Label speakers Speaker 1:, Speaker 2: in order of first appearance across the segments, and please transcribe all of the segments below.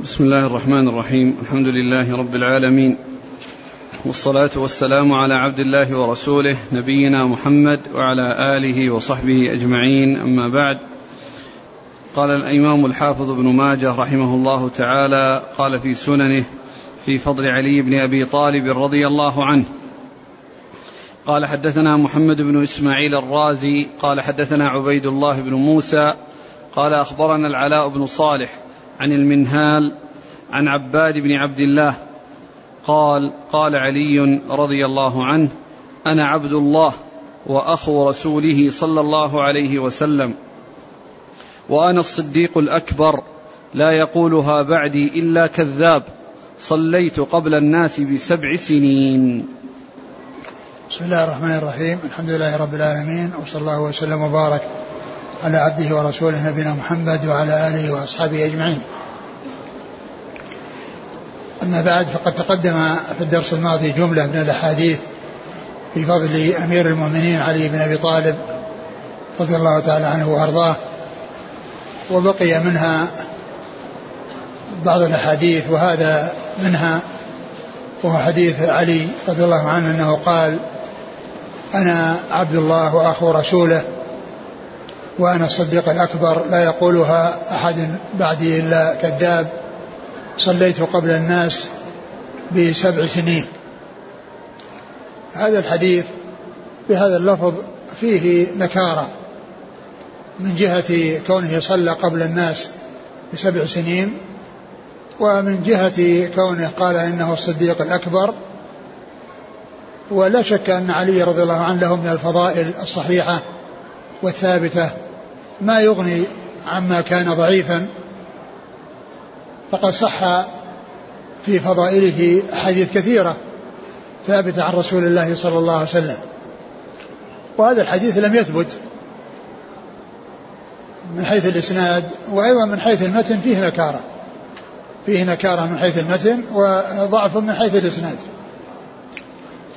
Speaker 1: بسم الله الرحمن الرحيم. الحمد لله رب العالمين. والصلاة والسلام على عبد الله ورسوله نبينا محمد وعلى آله وصحبه أجمعين. أما بعد قال الإمام الحافظ ابن ماجه رحمه الله تعالى قال في سننه في فضل علي بن أبي طالب رضي الله عنه قال حدثنا محمد بن إسماعيل الرازي قال حدثنا عبيد الله بن موسى قال أخبرنا العلاء بن صالح عن المنهال عن عباد بن عبد الله قال قال علي رضي الله عنه أنا عبد الله وأخو رسوله صلى الله عليه وسلم وأنا الصديق الأكبر لا يقولها بعدي إلا كذاب صليت قبل الناس بسبع سنين.
Speaker 2: بسم الله الرحمن الرحيم. الحمد لله رب العالمين وصلى الله وسلم وبارك على عبده ورسوله نبينا محمد وعلى آله وأصحابه أجمعين. أما بعد فقد تقدم في الدرس الماضي جملة من الأحاديث في فضل أمير المؤمنين علي بن أبي طالب رضي الله تعالى عنه وأرضاه وبقي منها بعض الأحاديث وهذا منها وهو حديث علي رضي الله عنه أنه قال أنا عبد الله وأخو رسوله وأنا الصديق الأكبر لا يقولها أحد بعدي إلا كذاب صليت قبل الناس بسبع سنين. هذا الحديث بهذا اللفظ فيه نكارة من جهة كونه صلى قبل الناس بسبع سنين ومن جهة كونه قال إنه الصديق الأكبر. ولا شك أن علي رضي الله عنه له من الفضائل الصحيحة والثابتة ما يغني عما كان ضعيفا فقد صح في فضائله أحاديث كثيرة ثابتة عن رسول الله صلى الله عليه وسلم. وهذا الحديث لم يثبت من حيث الإسناد وأيضا من حيث المتن فيه نكارة. فيه نكارة من حيث المتن وضعف من حيث الإسناد.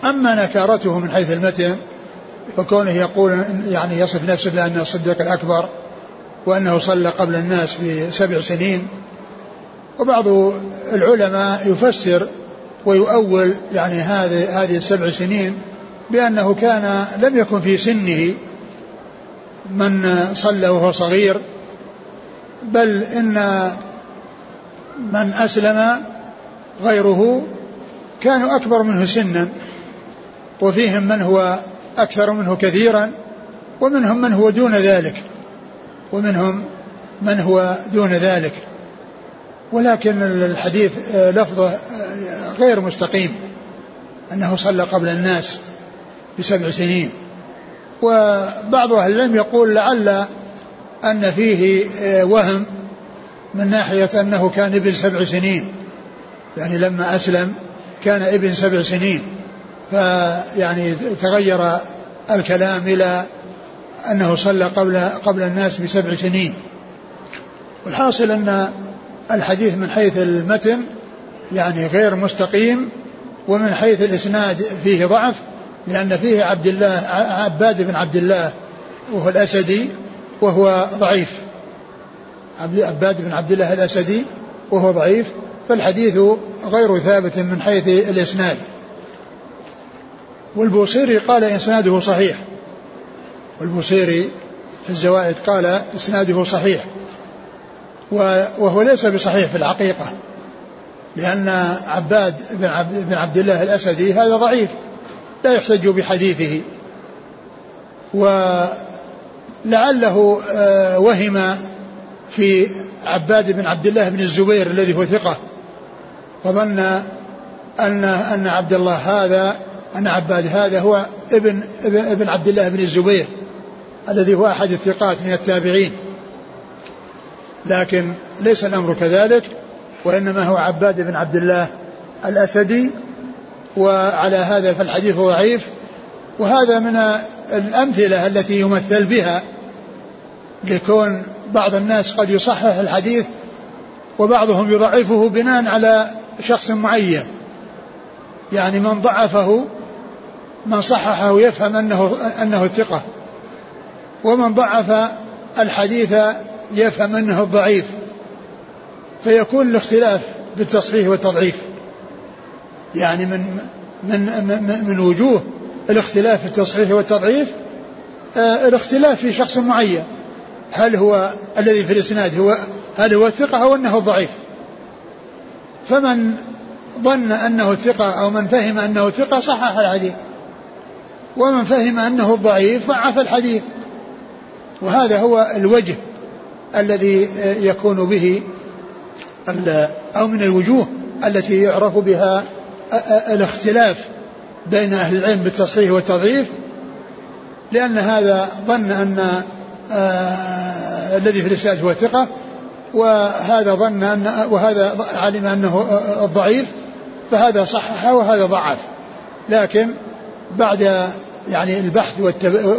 Speaker 2: أما نكارته من حيث المتن فكونه يقول يعني يصف نفسه بأنه الصديق الأكبر وأنه صلى قبل الناس بسبع سنين. وبعض العلماء يفسر ويؤول يعني هذه هذه السبع سنين بأنه كان لم يكن في سنه من صلى وهو صغير بل إن من أسلم غيره كانوا أكبر منه سنا وفيهم من هو أكثر منه كثيرا ومنهم من هو دون ذلك ومنهم من هو دون ذلك. ولكن الحديث لفظه غير مستقيم أنه صلى قبل الناس بسبع سنين. وبعض أهل العلم يقول لعل أن فيه وهم من ناحية أنه كان ابن سبع سنين يعني لما أسلم كان ابن سبع سنين. فيعني تغير الكلام إلى أنه صلى قبل قبل الناس بسبع سنين. والحاصل أن الحديث من حيث المتن يعني غير مستقيم ومن حيث الإسناد فيه ضعف لأن فيه عبد الله عباد بن عبد الله وهو الأسدي وهو ضعيف. عباد بن عبد الله الأسدي وهو ضعيف. فالحديث غير ثابت من حيث الإسناد. والبوصيري قال إسناده صحيح. والبوصيري في الزوائد قال إسناده صحيح. وهو ليس بصحيح في الحقيقة لأن عباد بن عبد, بن عبد الله الأسدي هذا ضعيف لا يحتج بحديثه. ولعله آه، وهم في عباد بن عبد الله بن الزبير الذي هو ثقة فظن أن أن عبد الله هذا أن عباد هذا هو ابن ابن, ابن عبد الله بن الزبير الذي هو أحد الثقات من التابعين. لكن ليس الأمر كذلك وإنما هو عباد بن عبد الله الأسدي وعلى هذا فالحديث ضعيف. وهذا من الأمثلة التي يمثل بها لكون بعض الناس قد يصحح الحديث وبعضهم يضعفه بناء على شخص معين. يعني من ضعفه من صححه يفهم انه أنه ثقة. ومن ضعف الحديث يفهم أنه الضعيف فيكون الاختلاف بالتصحيح والتضعيف. يعني من من من, من وجوه الاختلاف في التصحيح والتضعيف آه الاختلاف في شخص معين. هل هو الذي في الإسناد هو هل هو الثقة أو أنه الضعيف فمن ظن أنه الثقة أو من فهم أنه الثقة صحح الحديث. ومن فهم أنه الضعيف ضعف الحديث. وهذا هو الوجه الذي يكون به أو من الوجوه التي يعرف بها الاختلاف بين أهل العلم بالتصحيح والتضعيف لأن هذا ظن أن آه، الذي في الإسناد هو الثقة وهذا ظن أن وهذا علم أنه الضعيف فهذا صحح وهذا ضعف. لكن بعد يعني البحث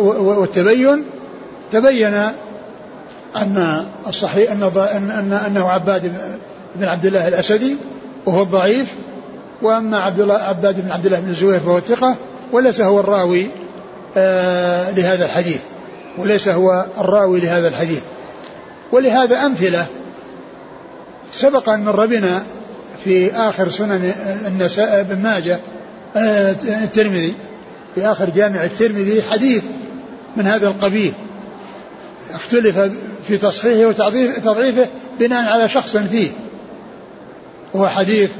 Speaker 2: والتبين تبين أن الصحيح أن أن أنه عباد بن عبد الله الأسدي وهو الضعيف وأما عبد الله عباد بن عبد الله بن الزبير فهو الثقة وليس هو الراوي آه لهذا الحديث. وليس هو الراوي لهذا الحديث. ولهذا أمثلة سبق أن مر بنا في آخر سنن النساء بن ماجه آه، الترمذي. في آخر جامع الترمذي حديث من هذا القبيل. اختلف في تصحيحه وتضعيفه بناء على شخص فيه. وهو حديث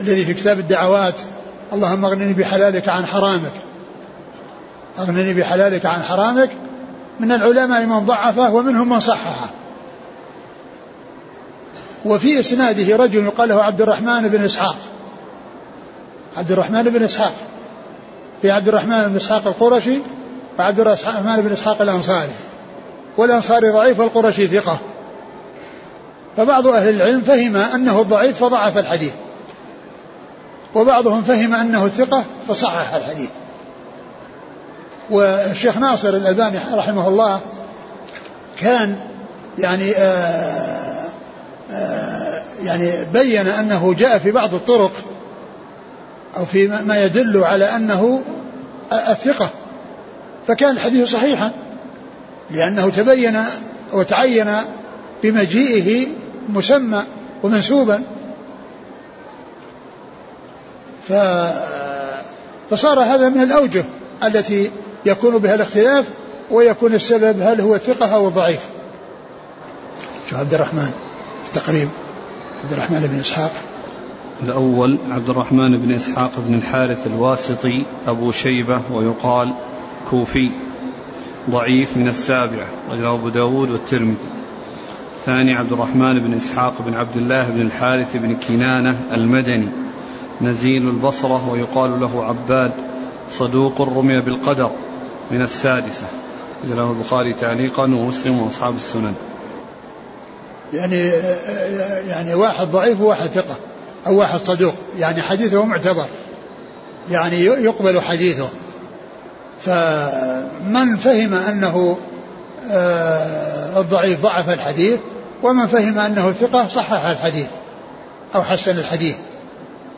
Speaker 2: الذي في كتاب الدعوات. اللهم أغنني بحلالك عن حرامك. أغنني بحلالك عن حرامك. من العلماء من ضعفه ومنهم من صححه. وفي إسناده رجل يقال له عبد الرحمن بن إسحاق. عبد الرحمن بن إسحاق. في عبد الرحمن بن إسحاق القرشي وعبد الرحمن بن إسحاق الأنصاري. والأنصاري ضعيف والقرشي ثقة. فبعض أهل العلم فهم أنه الضعيف فضعف الحديث. وبعضهم فهم أنه الثقه فصحح الحديث. والشيخ ناصر الألباني رحمه الله كان يعني آه يعني بين أنه جاء في بعض الطرق أو في ما يدل على أنه الثقة. فكان الحديث صحيحا لأنه تبين وتعين بمجيئه مسمى ومنسوبا. ف فصار هذا من الأوجه التي يكون بها الاختلاف ويكون السبب هل هو ثقة أو ضعيف. شو عبد الرحمن؟ التقريب. عبد الرحمن بن إسحاق.
Speaker 1: الأول عبد الرحمن بن إسحاق بن الحارث الواسطي أبو شيبة ويقال كوفي ضعيف من السابعة رجله أبو داود والترمذي. الثاني عبد الرحمن بن إسحاق بن عبد الله بن الحارث بن كنانة المدني. نزيل البصرة ويقال له عباد صدوق رمي بالقدر من السادسة. رجله البخاري تعليقا ومسلم وأصحاب السنن.
Speaker 2: يعني يعني واحد ضعيف وواحد ثقة. أو واحد صدوق. يعني حديثه معتبر. يعني يقبل حديثه. فمن فهم أنه آه، الضعيف ضعف الحديث ومن فهم أنه ثقة صحح الحديث أو حسن الحديث.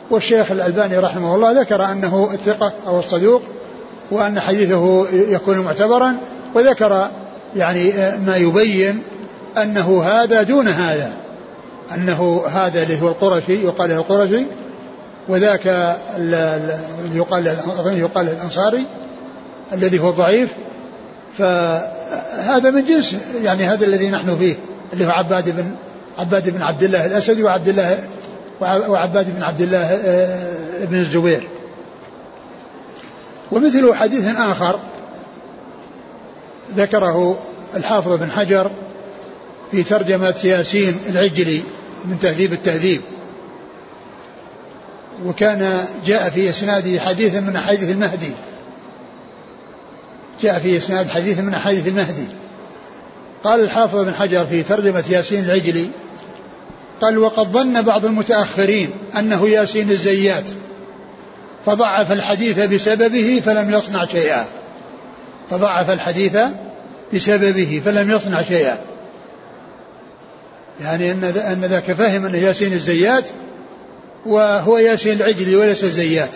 Speaker 2: والشيخ الألباني رحمه الله ذكر أنه الثقة أو الصدوق وأن حديثه يكون معتبرا وذكر يعني آه، ما يبين أنه هذا دون هذا. أنه هذا اللي هو القرشي يقال له القرشي وذاك يقال يقال الأنصاري الذي هو ضعيف. فهذا من جنس يعني هذا الذي نحن فيه اللي هو عباد بن عباد بن عبد الله الأسدي وعبد الله وعباد بن عبد الله آه، بن الزبير. ومثل حديث آخر ذكره الحافظ بن حجر في ترجمة ياسين العجلي. من تهذيب التهذيب. وكان جاء في إسناده حديث من أحاديث المهدي. جاء في إسناد حديث من أحاديث المهدي. قال الحافظ بن حجر في ترجمة ياسين العجلي قال وقد ظن بعض المتأخرين أنه ياسين الزيات فضعف الحديث بسببه فلم يصنع شيئا. فضعف الحديث بسببه فلم يصنع شيئا. يعني أن أن ذاك فهم أنه ياسين الزيات وهو ياسين العجلي وليس الزيات.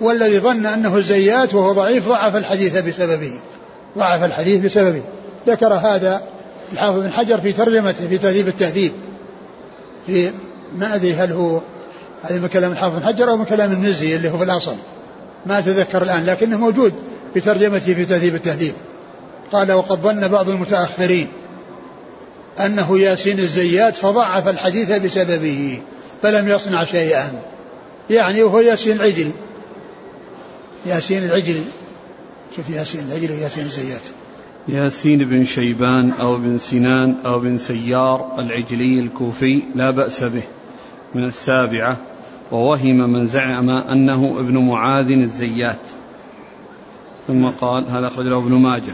Speaker 2: والذي ظن أنه الزيات وهو ضعيف ضعف الحديث بسببه. ضعف الحديث بسببه. ذكر هذا الحافظ بن حجر في ترجمته في تهذيب التهذيب. في ما أدري هل هو هذا من كلام الحافظ بن حجر أو من كلام النزي اللي هو في الأصل. ما أتذكر الآن لكنه موجود في ترجمته في تهذيب التهذيب. قال وقد ظن بعض المتأخرين أنه ياسين الزيات فضعف الحديث بسببه فلم يصنع شيئا. يعني وهو ياسين العجلي ياسين العجلي شوف ياسين العجلي وياسين الزيات؟
Speaker 1: ياسين بن شيبان أو بن سنان أو بن سيار العجلي الكوفي لا بأس به. من السابعة ووهم من زعم أنه ابن معاذ الزيات. ثم قال هذا أخرج له ابن ماجه؟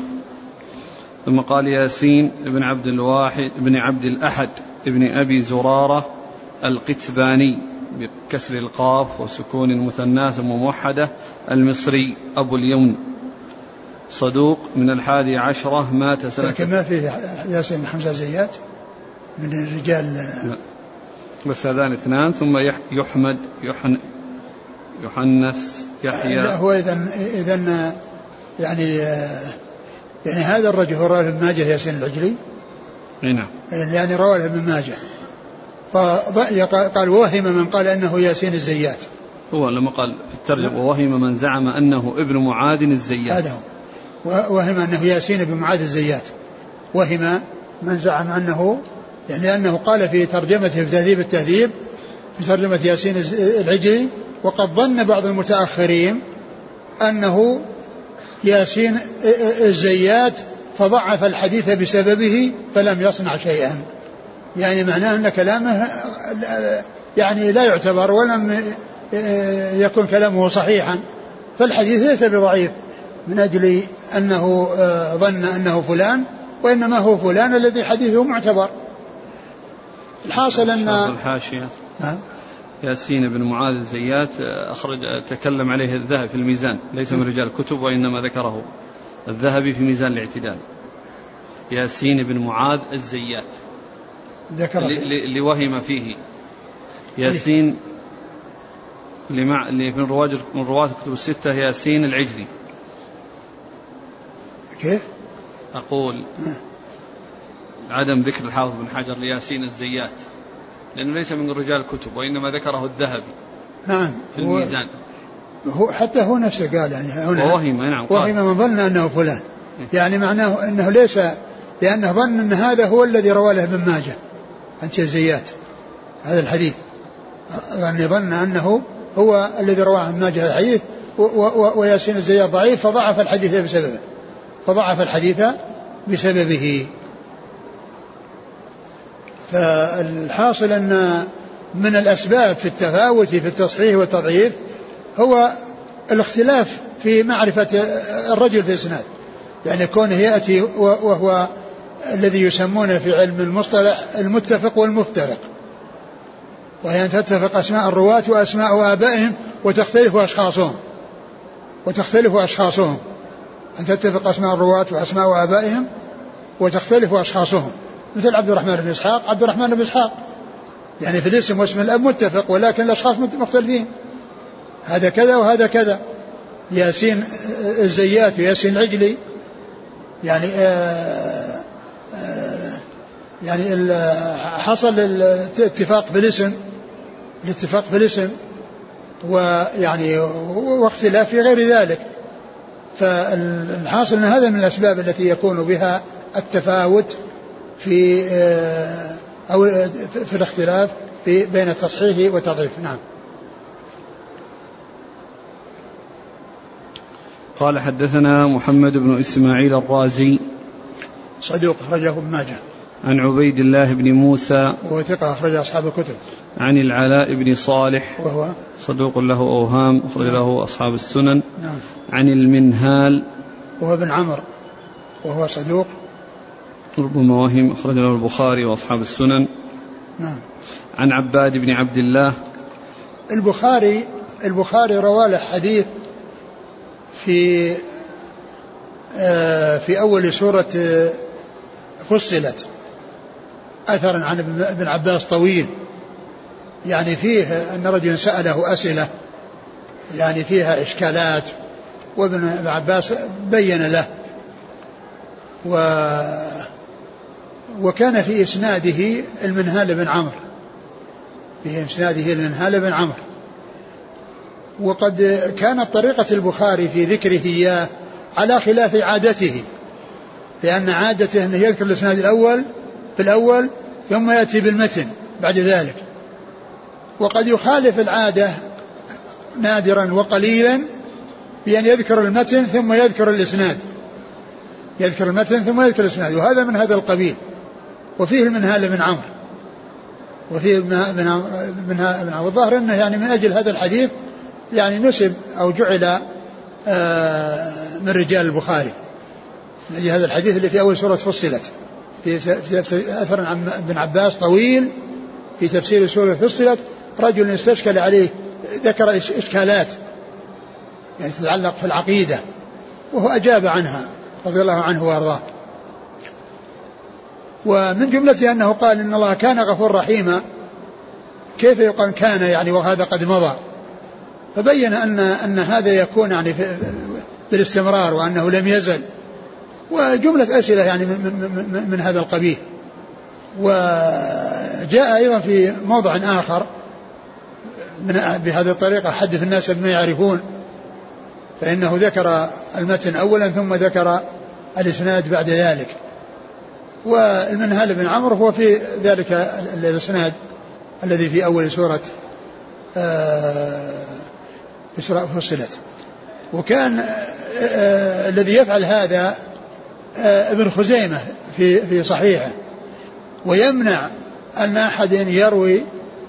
Speaker 1: ثم قال ياسين بن عبد الواحد بن عبد الأحد ابن أبي زرارة القتباني بكسر القاف وسكون المثنى ثم موحدة المصري أبو اليمن. صدوق من الحادي عشرة مات سنة
Speaker 2: لكن ما فيه ياسين حمزة زيات من الرجال.
Speaker 1: لا. بس هذان اثنان. ثم يحمد يحن يحنس يحيى.
Speaker 2: لا هو إذا إذا يعني يعني هذا الرجل هو رواه ابن ماجه ياسين العجلي.
Speaker 1: نعم.
Speaker 2: يعني رواه ابن ماجه. فقال وهم من قال أنه ياسين الزيات.
Speaker 1: هو لما قال في الترجمة ووهم من زعم أنه ابن معاذ الزيات.
Speaker 2: هذا هو. وهم أنه ياسين بن معاذ الزيات. وهم من زعم أنه يعني أنه قال في ترجمته في تهذيب التهذيب في ترجمة ياسين العجلي وقد ظن بعض المتأخرين أنه ياسين الزيات فضعف الحديث بسببه فلم يصنع شيئا. يعني معناه أن كلامه يعني لا يعتبر ولم يكن كلامه صحيحا. فالحديث ليس بضعيف من أجل أنه ظن أنه فلان وإنما هو فلان الذي حديثه معتبر. الحاصل أن
Speaker 1: الحاشية. نعم ياسين بن معاذ الزيات أخرج تكلم عليه الذهبي في الميزان ليس من رجال الكتب وإنما ذكره. الذهبي في ميزان الاعتدال. ياسين بن معاذ الزيات. ذكر اللي وهم فيه. ياسين لمع... اللي من رواة من رواة الكتب الستة ياسين العجلي.
Speaker 2: كيف؟
Speaker 1: أقول عدم ذكر الحافظ بن حجر لياسين الزيات. لأنه ليس من رجال الكتب وإنما ذكره الذهبي
Speaker 2: نعم
Speaker 1: في الميزان.
Speaker 2: هو حتى هو نفسه قال يعني
Speaker 1: هنا ووهم نعم
Speaker 2: وهم من ظن أنه فلان. إيه. يعني معناه أنه ليس لأنه ظن أن هذا هو الذي روى له ابن ماجه عن الزيات هذا الحديث. يعني ظن أنه هو الذي رواه ابن ماجه الحديث وياسين الزيات ضعيف فضعف الحديث بسببه فضعف الحديث بسببه. فالحاصل أن من الأسباب في التفاوت في التصحيح والتضعيف هو الاختلاف في معرفة الرجل في الإسناد. يعني كونه يأتي وهو الذي يسمونه في علم المصطلح المتفق والمفترق. وهي أن تتفق أسماء الرواة وأسماء آبائهم وتختلف أشخاصهم. وتختلف أشخاصهم. أن تتفق أسماء الرواة وأسماء آبائهم وتختلف أشخاصهم. مثل عبد الرحمن بن إسحاق. عبد الرحمن بن إسحاق يعني في الاسم واسم الأب متفق ولكن الأشخاص مختلفين. هذا كذا وهذا كذا. ياسين الزيات وياسين العجلي يعني آآ آآ يعني حصل الاتفاق في الاسم الاتفاق في الاسم ويعني واختلاف في غير ذلك. فالحاصل إن هذا من الأسباب التي يكون بها التفاوت في آه، أو في الاختلاف في بين التصحيح والتضعيف. نعم.
Speaker 1: قال حدثنا محمد بن إسماعيل الرازي.
Speaker 2: صدوق أخرجه ابن ماجه.
Speaker 1: عن عبيد الله بن موسى.
Speaker 2: وهو ثقة أخرج أصحاب الكتب.
Speaker 1: عن العلاء بن صالح.
Speaker 2: وهو؟
Speaker 1: صدوق له أوهام أخرج نعم. له أصحاب السنن.
Speaker 2: نعم.
Speaker 1: عن المنهال.
Speaker 2: وهو ابن عمرو. وهو صدوق
Speaker 1: ربما وهم أخرج له البخاري وأصحاب السنن.
Speaker 2: نعم.
Speaker 1: عن عباد بن عبد الله.
Speaker 2: البخاري البخاري روى له حديث في آه، في أول سورة آه، فصلت. أثرا عن ابن عباس طويل. يعني فيه أن رجلا سأله أسئلة. يعني فيها إشكالات. وابن عباس بين له. و وكان في إسناده المنهال بن عمرو. في إسناده المنهال بن عمرو. وقد كانت طريقة البخاري في ذكره إياه على خلاف عادته لأن عادته أنه يذكر الإسناد الأول في الأول ثم يأتي بالمتن بعد ذلك. وقد يخالف العادة نادرا وقليلا بأن يذكر المتن ثم يذكر الإسناد. يذكر المتن ثم يذكر الإسناد وهذا من هذا القبيل. وفيه المنهال بن عمرو. وفيه من من من والظاهر إنه يعني من أجل هذا الحديث يعني نسب أو جعل آه، من رجال البخاري. من أجل هذا الحديث اللي في أول سورة فصلت. في, في أثر عن ابن عباس طويل. في تفسير سورة فصلت رجل استشكل عليه ذكر إشكالات. يعني تتعلق في العقيدة. وهو أجاب عنها رضي الله عنه وأرضاه. ومن جملة أنه قال إن الله كان غفور رحيما كيف يقال كان يعني وهذا قد مضى؟ فبين أن أن هذا يكون يعني بالاستمرار وأنه لم يزل. وجملة أسئلة يعني من, من, من, من هذا القبيل وجاء أيضا في موضع آخر من بهذه الطريقة حدث الناس بما يعرفون. فإنه ذكر المتن أولا ثم ذكر الإسناد بعد ذلك. والمنهل بن عمرو هو في ذلك الإسناد الذي في سورة إسراء آه، فصلت. وكان آه، آه، الذي يفعل هذا ابن خزيمة في في صحيحه ويمنع أن أحد يروي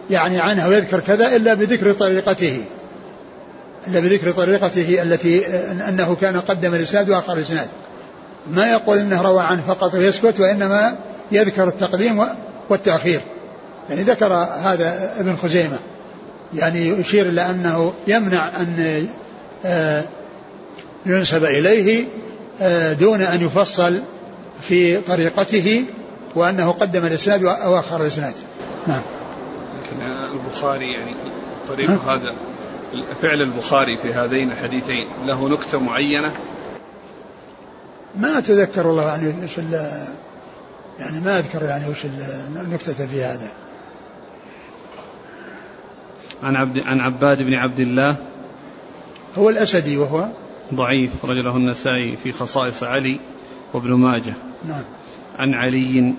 Speaker 2: يعني عنه ويذكر كذا إلا بذكر طريقته إلا بذكر طريقته التي أنه كان قدم الإسناد وأخر الإسناد ما يقول إنه روى عنه فقط ويسكت وإنما يذكر التقديم والتأخير. يعني ذكر هذا ابن خزيمة. يعني يشير إلى أنه يمنع أن آه، ينسب إليه آه، دون أن يفصل في طريقته وأنه قدم الإسناد واخر الإسناد. نعم.
Speaker 1: لكن البخاري يعني طريق هذا فعل البخاري في هذين الحديثين له نكتة معينة
Speaker 2: ما أتذكر والله يعني إيش يعني ما أذكر يعني وش النكتة في هذا.
Speaker 1: عن عبد عن عباد بن عبد الله.
Speaker 2: هو الأسدي وهو؟
Speaker 1: ضعيف رجله النسائي في خصائص علي وابن ماجه.
Speaker 2: نعم.
Speaker 1: عن علي.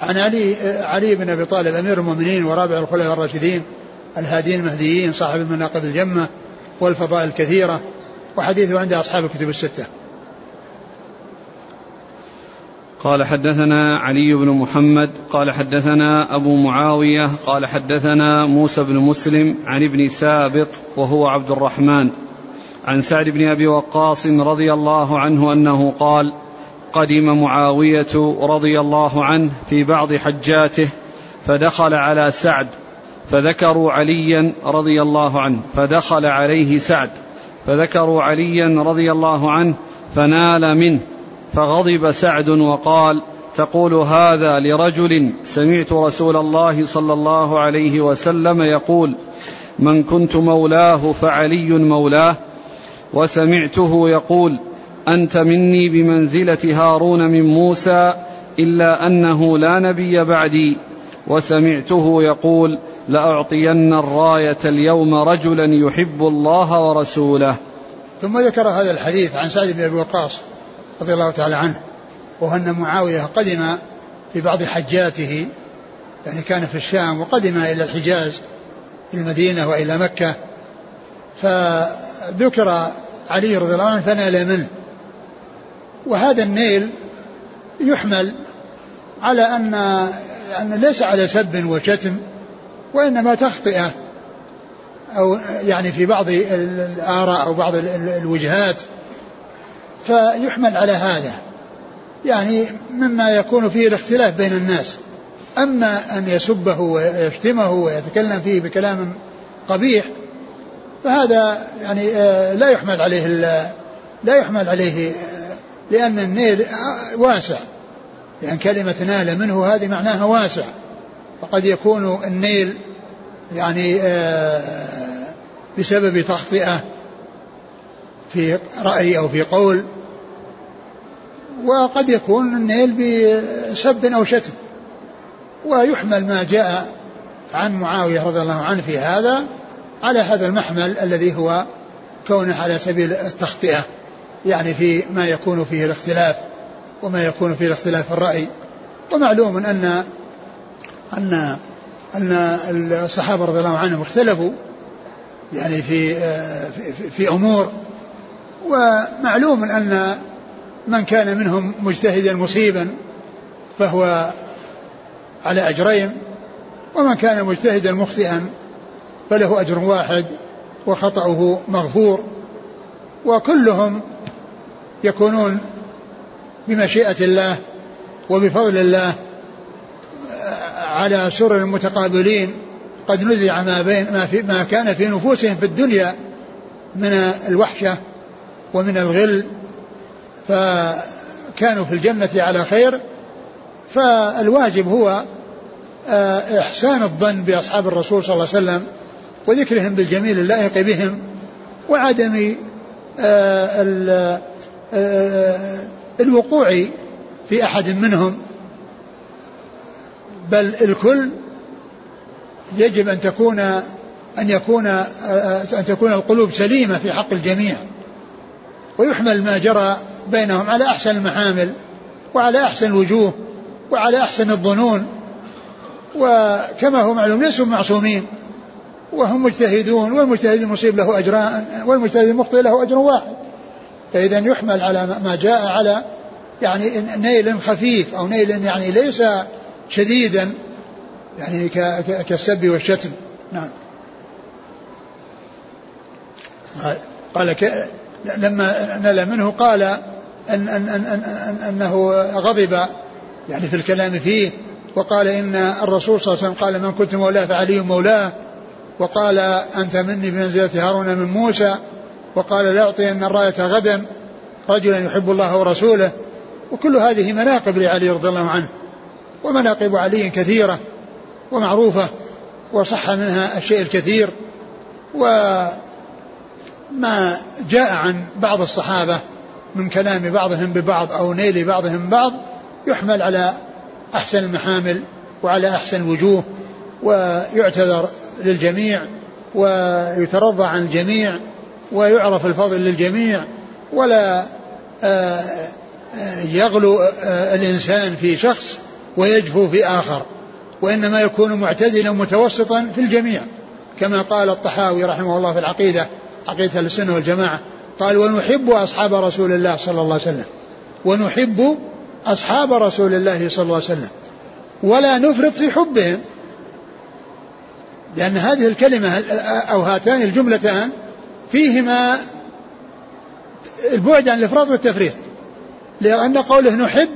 Speaker 2: عن علي علي بن أبي طالب أمير المؤمنين ورابع الخلفاء الراشدين الهادين المهديين صاحب المناقب الجمة والفضائل الكثيرة وحديثه عند أصحاب الكتب الستة.
Speaker 1: قال حدثنا علي بن محمد قال حدثنا أبو معاوية قال حدثنا موسى بن مسلم عن ابن سابط وهو عبد الرحمن عن سعد بن أبي وقاص رضي الله عنه أنه قال قدم معاوية رضي الله عنه في بعض حجاته فدخل على سعد فذكروا عليا رضي الله عنه فدخل عليه سعد فذكروا عليا رضي الله عنه فنال منه فغضب سعد وقال تقول هذا لرجل سمعت رسول الله صلى الله عليه وسلم يقول من كنت مولاه فعلي مولاه وسمعته يقول أنت مني بمنزلة هارون من موسى إلا أنه لا نبي بعدي. وسمعته يقول لأعطين الراية اليوم رجلا يحب الله ورسوله.
Speaker 2: ثم ذكر هذا الحديث عن سعد بن أبي وقاص رضي الله تعالى عنه وهو أن معاوية قدم في بعض حجاته يعني كان في الشام وقدم إلى الحجاز المدينة وإلى مكة فذكر علي رضي الله عنه فنال منه. وهذا النيل يحمل على أن أن ليس على سب وشتم وإنما تخطئة أو يعني في بعض الآراء أو بعض الوجهات. فيحمل على هذا. يعني مما يكون فيه الاختلاف بين الناس. أما أن يسبه ويشتمه ويتكلم فيه بكلام قبيح فهذا يعني آه، لا يحمل عليه لا يحمل عليه آه، لأن النيل واسع. لأن كلمة نال منه هذه معناها واسع. فقد يكون النيل يعني آه، بسبب تخطئة في رأي أو في قول وقد يكون النيل بسب أو شتم. ويحمل ما جاء عن معاوية رضي الله عنه في هذا على هذا المحمل الذي هو كونه على سبيل التخطئة يعني في ما يكون فيه الاختلاف وما يكون فيه الاختلاف الرأي. ومعلوم أن أن أن الصحابة رضي الله عنهم اختلفوا يعني في في, في أمور ومعلوم أن من كان منهم مجتهدا مصيبا فهو على أجرين ومن كان مجتهدا مخطئا فله أجر واحد وخطأه مغفور. وكلهم يكونون بمشيئة الله وبفضل الله على سر متقابلين. قد نزع ما بين ما, في ما كان في نفوسهم في الدنيا من الوحشة ومن الغل فكانوا في الجنة على خير. فالواجب هو آه، إحسان الظن بأصحاب الرسول صلى الله عليه وسلم وذكرهم بالجميل اللائق بهم وعدم آه، آه، الوقوع في أحد منهم. بل الكل يجب أن تكون أن يكون أن تكون القلوب سليمة في حق الجميع. ويحمل ما جرى بينهم على أحسن المحامل وعلى أحسن الوجوه وعلى أحسن الظنون. وكما هو معلوم ليسوا معصومين وهم مجتهدون والمجتهد المصيب له أجران والمجتهد المخطئ له أجر واحد. فإذا يحمل على ما جاء على يعني نيل خفيف أو نيل يعني ليس شديدا يعني كالسب والشتم. نعم. قال لما نال منه قال أن أن أن أن أن أنه غضب يعني في الكلام فيه وقال إن الرسول صلى الله عليه وسلم قال من كنت مولاه فعلي مولاه وقال أنت مني بمنزلة هارون من موسى وقال لأعطين الراية غدا رجلا يحب الله ورسوله وكل هذه مناقب لعلي رضي الله عنه ومناقب علي كثيرة ومعروفة وصح منها الشيء الكثير وما جاء عن بعض الصحابة من كلام بعضهم ببعض أو نيل بعضهم بعض يحمل على أحسن المحامل وعلى أحسن الوجوه ويعتذر للجميع ويترضى عن الجميع ويعرف الفضل للجميع ولا آه، آه، يغلو آه، الإنسان في شخص ويجفو في آخر وإنما يكون معتدلا متوسطا في الجميع كما قال الطحاوي رحمه الله في العقيدة عقيدة السنة والجماعة. قال ونحب أصحاب رسول الله صلى الله عليه وسلم. ونحب أصحاب رسول الله صلى الله عليه وسلم. ولا نفرط في حبهم. لأن هذه الكلمة أو هاتان الجملتان فيهما البعد عن الإفراط والتفريط. لأن قوله نحب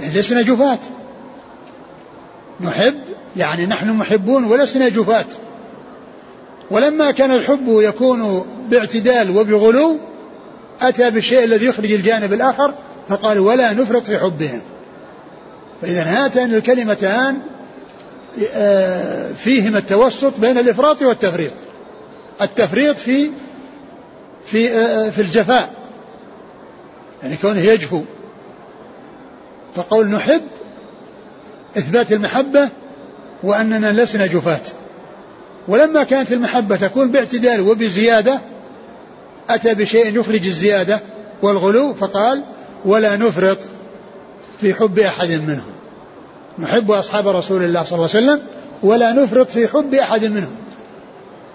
Speaker 2: يعني لسنا جفاة. نحب يعني نحن محبون ولسنا جفاة. ولما كان الحب يكون باعتدال وبغلو أتى بالشيء الذي يخرج الجانب الآخر فقال ولا نفرط في حبهم. فإذا هاتان الكلمتان آه، فيهما التوسط بين الإفراط والتفريط. التفريط في في آه، في الجفاء يعني كونه يجفو. فقول نحب إثبات المحبة وأننا لسنا جفاة. ولما كانت المحبة تكون باعتدال وبزيادة أتى بشيء يخرج الزيادة والغلو فقال ولا نفرط في حب أحد منهم. نحب أصحاب رسول الله صلى الله عليه وسلم ولا نفرط في حب أحد منهم.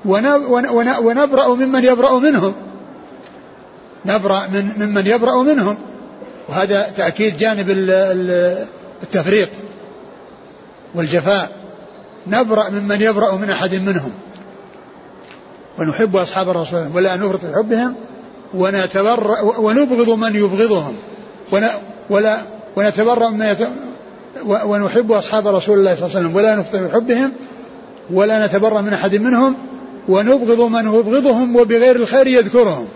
Speaker 2: ونبرأ ممن يبرأ منهم. نبرأ من ممن يبرأ منهم. وهذا تأكيد جانب التفريط والجفاء. نبرأ ممن يبرأ من أحد منهم. ونحب أصحاب الرسول ولا نفرط في حبهم ونتبرأ ونبغض من يبغضهم ولا ونتبرأ من يت... ونحب أصحاب رسول الله صلى الله عليه وسلم ولا نفرط في حبهم ولا نتبرأ من أحد منهم ونبغض من يبغضهم وبغير الخير يذكرهم.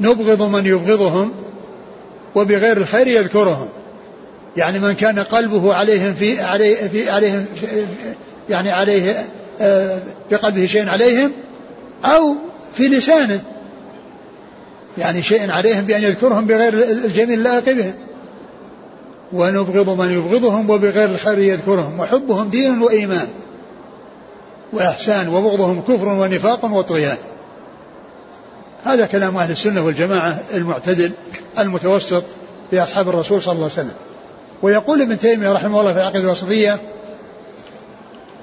Speaker 2: نبغض من يبغضهم وبغير الخير يذكرهم. يعني من كان قلبه عليهم في عليه في عليهم في يعني عليه آه، في قلبه شيء عليهم أو في لسانه. يعني شيء عليهم بأن يذكرهم بغير الجميل اللائق بهم ونبغض من يبغضهم وبغير الخير يذكرهم. وحبهم دين وإيمان. وإحسان وبغضهم كفر ونفاق وطغيان. هذا كلام أهل السنة والجماعة المعتدل المتوسط في أصحاب الرسول صلى الله عليه وسلم. ويقول ابن تيمية رحمه الله في العقيدة الوسطية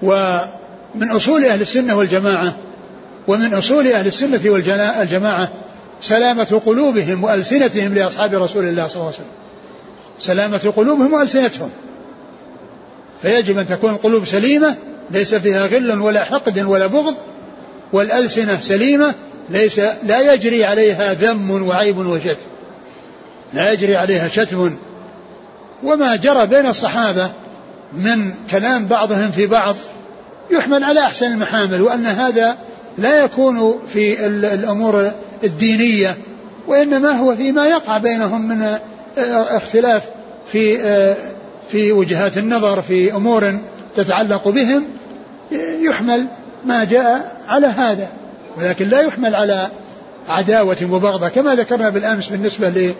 Speaker 2: ومن أصول أهل السنة والجماعة ومن أصول أهل السنة والجماعة سلامة قلوبهم وألسنتهم لأصحاب رسول الله صلى الله عليه وسلم. سلامة قلوبهم وألسنتهم. فيجب أن تكون القلوب سليمة ليس فيها غل ولا حقد ولا بغض والألسنة سليمة ليس لا يجري عليها ذم وعيب وشتم لا يجري عليها شتم وما جرى بين الصحابة من كلام بعضهم في بعض يحمل على أحسن المحامل وأن هذا لا يكون في الأمور الدينية وإنما هو فيما يقع بينهم من آه، اختلاف في آه، في وجهات النظر في أمور تتعلق بهم يحمل ما جاء على هذا ولكن لا يحمل على عداوة وبغضة كما ذكرنا بالأمس بالنسبة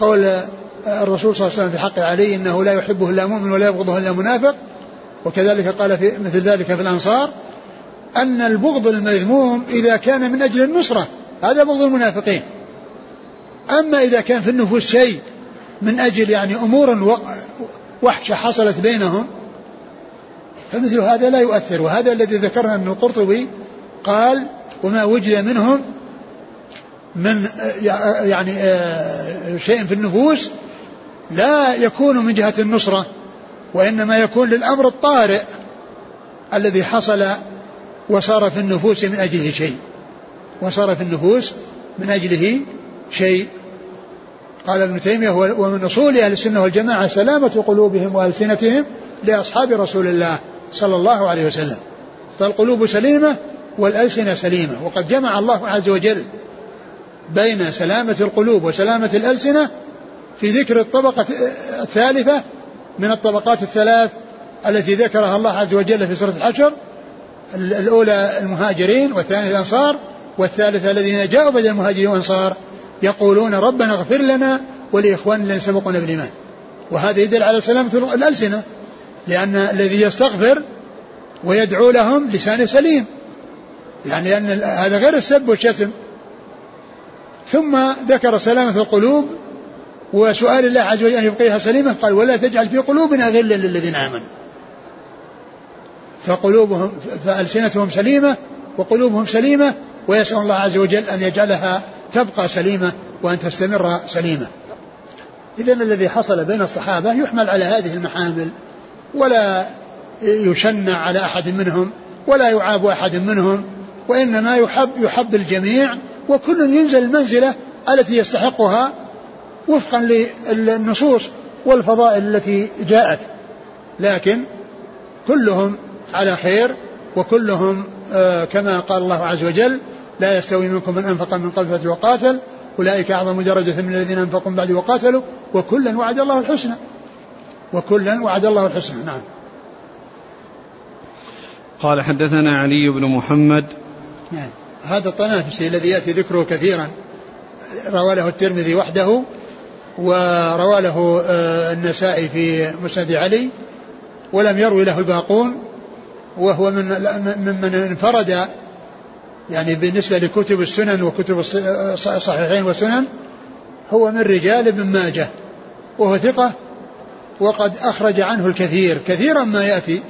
Speaker 2: لقول الرسول صلى الله عليه وسلم في حق علي إنه لا يحبه إلا مؤمن ولا يبغضه إلا منافق وكذلك قال في مثل ذلك في الأنصار أن البغض المذموم إذا كان من أجل النصرة هذا بغض المنافقين. أما إذا كان في النفوس شيء من أجل يعني أمور وحشة حصلت بينهم فمثل هذا لا يؤثر. وهذا الذي ذكرنا أن القرطبي قال وما وجد منهم من يعني آه، شيء في النفوس لا يكون من جهة النصرة وإنما يكون للأمر الطارئ الذي حصل وصار في النفوس من أجله شيء. وصار في النفوس من أجله شيء. قال ابن تيمية ومن أصول أهل السنة والجماعة سلامة قلوبهم وألسنتهم لأصحاب رسول الله صلى الله عليه وسلم. فالقلوب سليمة والألسنة سليمة. وقد جمع الله عز وجل بين سلامة القلوب وسلامة الألسنة في ذكر الطبقة الثالثة من الطبقات الثلاث التي ذكرها الله عز وجل في سورة الحشر الأولى المهاجرين والثانية الأنصار والثالثة الذين جاءوا بعد المهاجرين والأنصار يقولون ربنا اغفر لنا ولإخواننا الذين سبقونا بالإيمان. وهذا يدل على سلامة الألسنة لأن الذي يستغفر ويدعو لهم لسانه سليم يعني أن هذا غير السب والشتم. ثم ذكر سلامة القلوب وسؤال الله عز وجل أن يبقيها سليمة قال ولا تجعل في قلوبنا غلا للذين آمنوا. فقلوبهم فألسنتهم سليمة وقلوبهم سليمة ويسأل الله عز وجل أن يجعلها تبقى سليمة وأن تستمر سليمة. إذا الذي حصل بين الصحابة يحمل على هذه المحامل ولا يشنع على أحد منهم ولا يعاب أحد منهم وإنما يحب يحب الجميع وكل ينزل المنزلة التي يستحقها وفقا للنصوص والفضائل التي جاءت. لكن كلهم على خير وكلهم آه، كما قال الله عز وجل لا يستوي منكم من أنفق من قبل وقاتل أولئك أعظم درجة من الذين أنفقوا من بعد وقاتلوا وكلا وعد الله الحسنى. وكلا وعد الله الحسنى نعم.
Speaker 1: قال حدثنا علي بن محمد.
Speaker 2: نعم. هذا الطنافسي الذي يأتي ذكره كثيرا روى له الترمذي وحده وروى له آه، النسائي في مسند علي ولم يروي له الباقون وهو من ممن انفرد يعني بالنسبة لكتب السنن وكتب الصحيحين والسنن هو من رجال ابن ماجه وهو ثقة وقد أخرج عنه الكثير كثيرا ما يأتي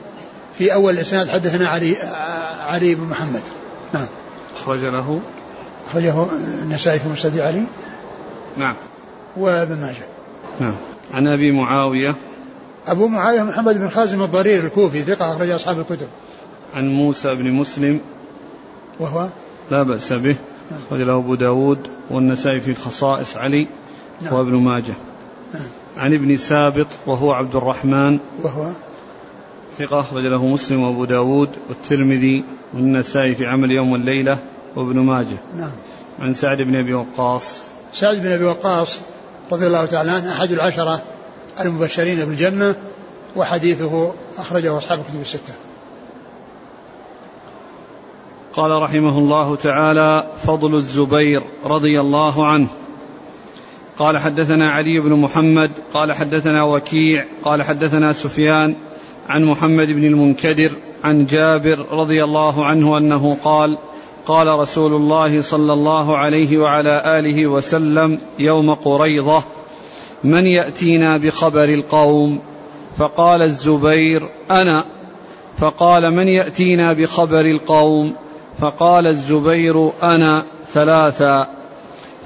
Speaker 2: في أول الإسناد حدثنا علي علي بن محمد. نعم.
Speaker 1: أخرج له
Speaker 2: أخرجه النسائي في مسند علي.
Speaker 1: نعم.
Speaker 2: وابن ماجه
Speaker 1: نعم. عن أبي معاوية.
Speaker 2: أبو معاوية محمد بن خازم الضرير الكوفي ثقة أخرج أصحاب الكتب.
Speaker 1: عن موسى بن مسلم.
Speaker 2: وهو؟
Speaker 1: لا بأس به. نعم. أخرج له أبو داود والنسائي في خصائص علي نعم. وابن ماجه. نعم. عن ابن سابط وهو عبد الرحمن.
Speaker 2: وهو؟
Speaker 1: ثقة أخرج له مسلم وأبو داود والترمذي والنسائي في عمل يوم والليلة وابن ماجه.
Speaker 2: نعم.
Speaker 1: عن سعد بن أبي وقاص.
Speaker 2: سعد بن أبي وقاص رضي الله تعالى عنه أحد العشرة المبشرين بالجنة وحديثه أخرجه أصحاب الكتب الستة.
Speaker 1: قال رحمه الله تعالى فضل الزبير رضي الله عنه. قال حدثنا علي بن محمد قال حدثنا وكيع قال حدثنا سفيان عن محمد بن المنكدر عن جابر رضي الله عنه أنه قال قال رسول الله صلى الله عليه وعلى آله وسلم يوم قريضه من يأتينا بخبر القوم؟ فقال الزبير أنا. فقال من يأتينا بخبر القوم؟ فقال الزبير أنا ثلاثا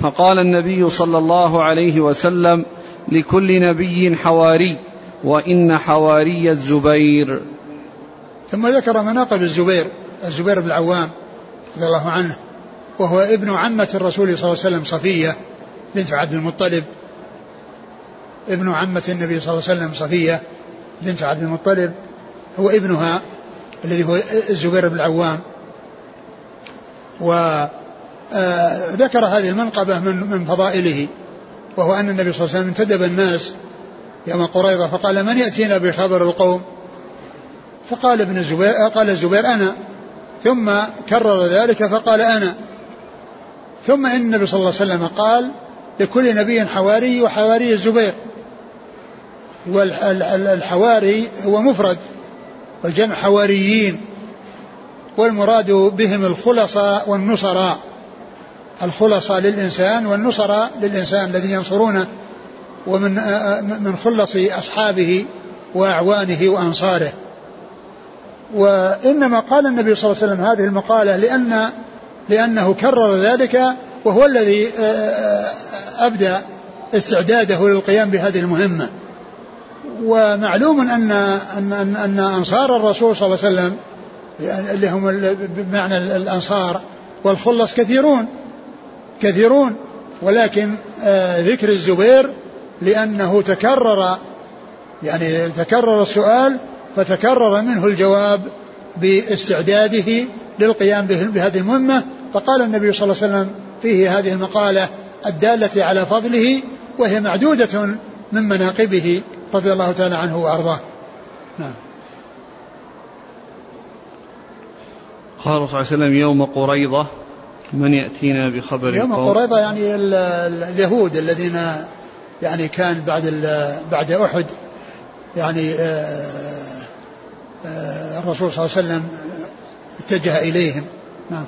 Speaker 1: فقال النبي صلى الله عليه وسلم لكل نبي حواري وإن حواري الزبير.
Speaker 2: ثم ذكر مناقب الزبير الزبير بن العوام. رضي الله عنه وهو ابن عمة الرسول صلى الله عليه وسلم صفية بنت عبد المطلب. ابن عمة النبي صلى الله عليه وسلم صفية بنت عبد المطلب. هو ابنها الذي هو الزبير بن العوام. وذكر هذه المنقبة من من فضائله وهو أن النبي صلى الله عليه وسلم انتدب الناس يوم قريضة فقال من يأتينا بخبر القوم؟ فقال ابن الزبير قال الزبير أنا. ثم كرر ذلك فقال أنا. ثم إن النبي صلى الله عليه وسلم قال لكل نبي حواري وحواري الزبير. والحواري هو مفرد والجمع حواريين. والمراد بهم الخلصاء والنصراء. الخلصاء للإنسان والنصراء للإنسان الذين ينصرونه. ومن من خلص أصحابه وأعوانه وأنصاره. وإنما قال النبي صلى الله عليه وسلم هذه المقالة لأن لأنه كرر ذلك وهو الذي أبدى استعداده للقيام بهذه المهمة. ومعلوم أن أن أن, أن أنصار الرسول صلى الله عليه وسلم اللي هم بمعنى الأنصار والخلص كثيرون كثيرون ولكن ذكر الزبير لأنه تكرر يعني تكرر السؤال فتكرر منه الجواب باستعداده للقيام بهذه المهمة. فقال النبي صلى الله عليه وسلم فيه هذه المقالة الدالة على فضله وهي معدودة من مناقبه رضي الله تعالى عنه وأرضاه. نعم.
Speaker 1: قال صلى الله عليه وسلم يوم قريضة من يأتينا بخبر
Speaker 2: يوم
Speaker 1: القوم
Speaker 2: قريضة يعني اليهود الذين يعني كان بعد بعد أحد يعني آه، الرسول صلى الله عليه وسلم اتجه إليهم. نعم.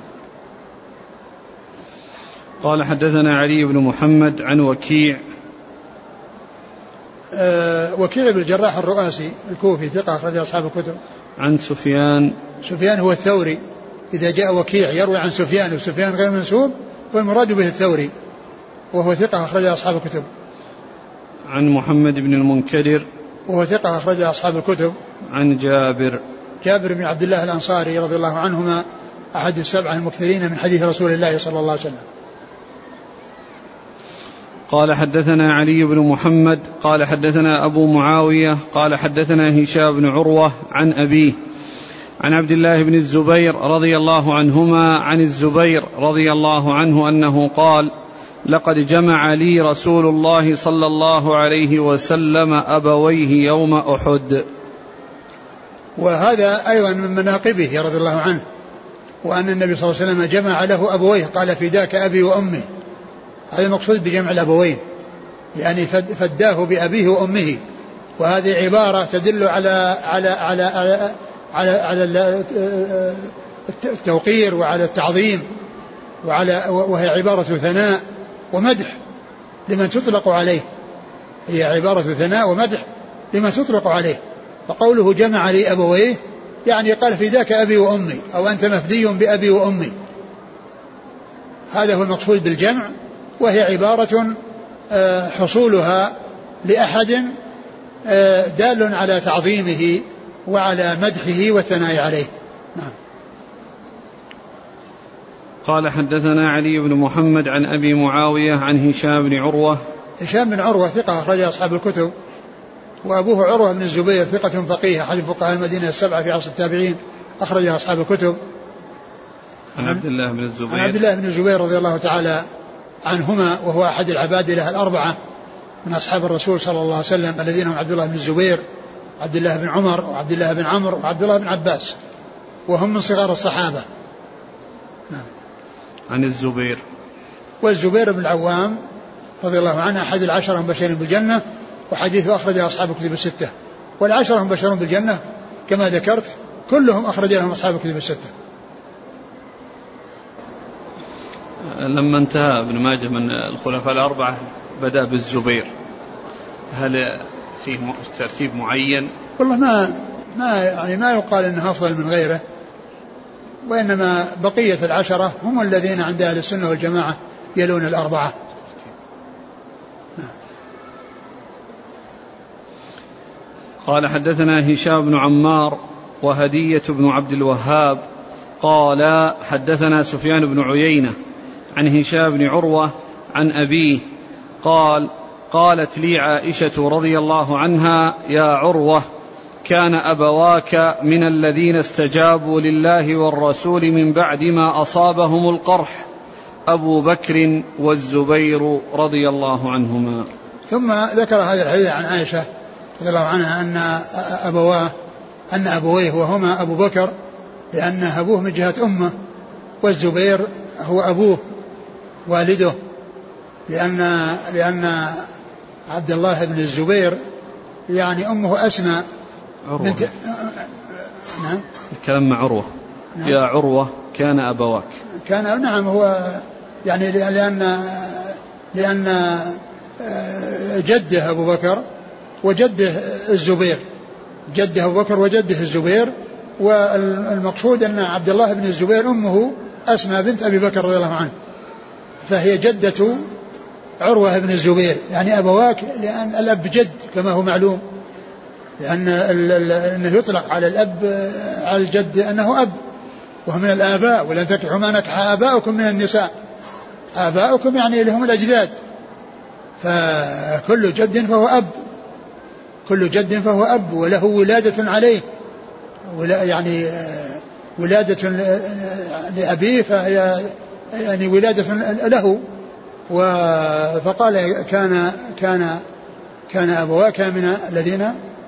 Speaker 1: قال حدثنا علي بن محمد عن وكيع.
Speaker 2: آه، وكيع بن الجراح الرؤاسي الكوفي ثقة أخرج أصحاب الكتب.
Speaker 1: عن سفيان.
Speaker 2: سفيان هو الثوري. إذا جاء وكيع يروي عن سفيان وسفيان غير منسوب فالمراد به الثوري وهو ثقة أخرج أصحاب الكتب.
Speaker 1: عن محمد بن المنكدر.
Speaker 2: وهو ثقة أخرج أصحاب الكتب.
Speaker 1: عن جابر.
Speaker 2: جابر بن عبد الله الأنصاري رضي الله عنهما أحد السبعة المكثرين من حديث رسول الله صلى الله عليه وسلم.
Speaker 1: قال حدثنا علي بن محمد قال حدثنا أبو معاوية قال حدثنا هشام بن عروة عن أبيه عن عبد الله بن الزبير رضي الله عنهما عن الزبير رضي الله عنه أنه قال لقد جمع لي رسول الله صلى الله عليه وسلم أبويه يوم أحد.
Speaker 2: وهذا أيضا من مناقبه رضي الله عنه وأن النبي صلى الله عليه وسلم جمع له أبويه قال فداك أبي وأمي هذا المقصود بجمع الأبوين يعني فداه بأبيه وأمه. وهذه عبارة تدل على على على على, على, على التوقير وعلى التعظيم وعلى وهي عبارة ثناء ومدح لمن تطلق عليه. هي عبارة ثناء ومدح لمن تطلق عليه. فقوله جمع لي أبويه يعني قال في ذاك أبي وأمي أو أنت مفدي بأبي وأمي. هذا هو المقصود بالجمع وهي عبارة آه، حصولها لأحد آه، دال على تعظيمه وعلى مدحه والثناء عليه. نعم.
Speaker 1: قال حدثنا علي بن محمد عن أبي معاوية عن هشام بن عروة.
Speaker 2: هشام بن عروة ثقة أخرج أصحاب الكتب. وأبوه عروة بن الزبير ثقة فقيه أحد فقهاء المدينة السبعة في عصر التابعين أخرج أصحاب الكتب.
Speaker 1: عن عبد الله بن الزبير.
Speaker 2: عن عبد الله بن الزبير رضي الله تعالى عنهما وهو أحد العبادلة الأربعة من أصحاب الرسول صلى الله عليه وسلم الذين هم عبد الله بن الزبير عبد الله بن عمر وعبد الله بن عمرو وعبد الله بن عباس وهم من صغار الصحابة.
Speaker 1: نعم. عن الزبير.
Speaker 2: والزبير بن العوام رضي الله عنه أحد العشرة المبشرين بالجنة وحديثه أخرجه أصحاب الكتب الستة والعشرة المبشرون بالجنة كما ذكرت كلهم أخرج لهم أصحاب الكتب الستة
Speaker 1: لما انتهى ابن ماجه من الخلفاء الأربعة بدأ بالزبير هل فيه ترتيب معين؟
Speaker 2: والله ما ما يعني ما يقال إنه أفضل من غيره وإنما بقية العشرة هم الذين عند أهل السنة والجماعة يلون الأربعة.
Speaker 1: قال حدثنا هشام بن عمار وهدية بن عبد الوهاب قال حدثنا سفيان بن عيينة عن هشام بن عروة عن أبيه قال قالت لي عائشة رضي الله عنها يا عروة كان أبواك من الذين استجابوا لله والرسول من بعد ما أصابهم القرح أبو بكر والزبير رضي الله عنهما.
Speaker 2: ثم ذكر هذا الحديث عن عائشة رضي الله عنها أن أبواه أن أبويه وهما أبو بكر لأن أبوه من جهة أمه والزبير هو أبوه والده. لأن لأن عبد الله بن الزبير يعني أمه أسماء
Speaker 1: عروة. بنت نعم. الكلام مع عروة. نعم. يا عروة كان أبواك.
Speaker 2: كان نعم هو يعني لأن لأن آه، جده أبو بكر وجده الزبير جده أبو بكر وجده الزبير والمقصود أن عبد الله بن الزبير أمه أسماء بنت أبي بكر رضي الله عنه فهي جدة عروة بن الزبير يعني أبواك لأن الأب جد كما هو معلوم لأن أنه يطلق على الأب على الجد أنه أب وهو من الآباء ولن تنكحوا ما نكح آباؤكم من النساء آباؤكم يعني اللي هم الأجداد فكل جد فهو أب. كل جد فهو أب وله ولادة عليه. ولا يعني ولادة لأبيه فهي يعني ولادة له. فقال كان كان كان أبواك من الذين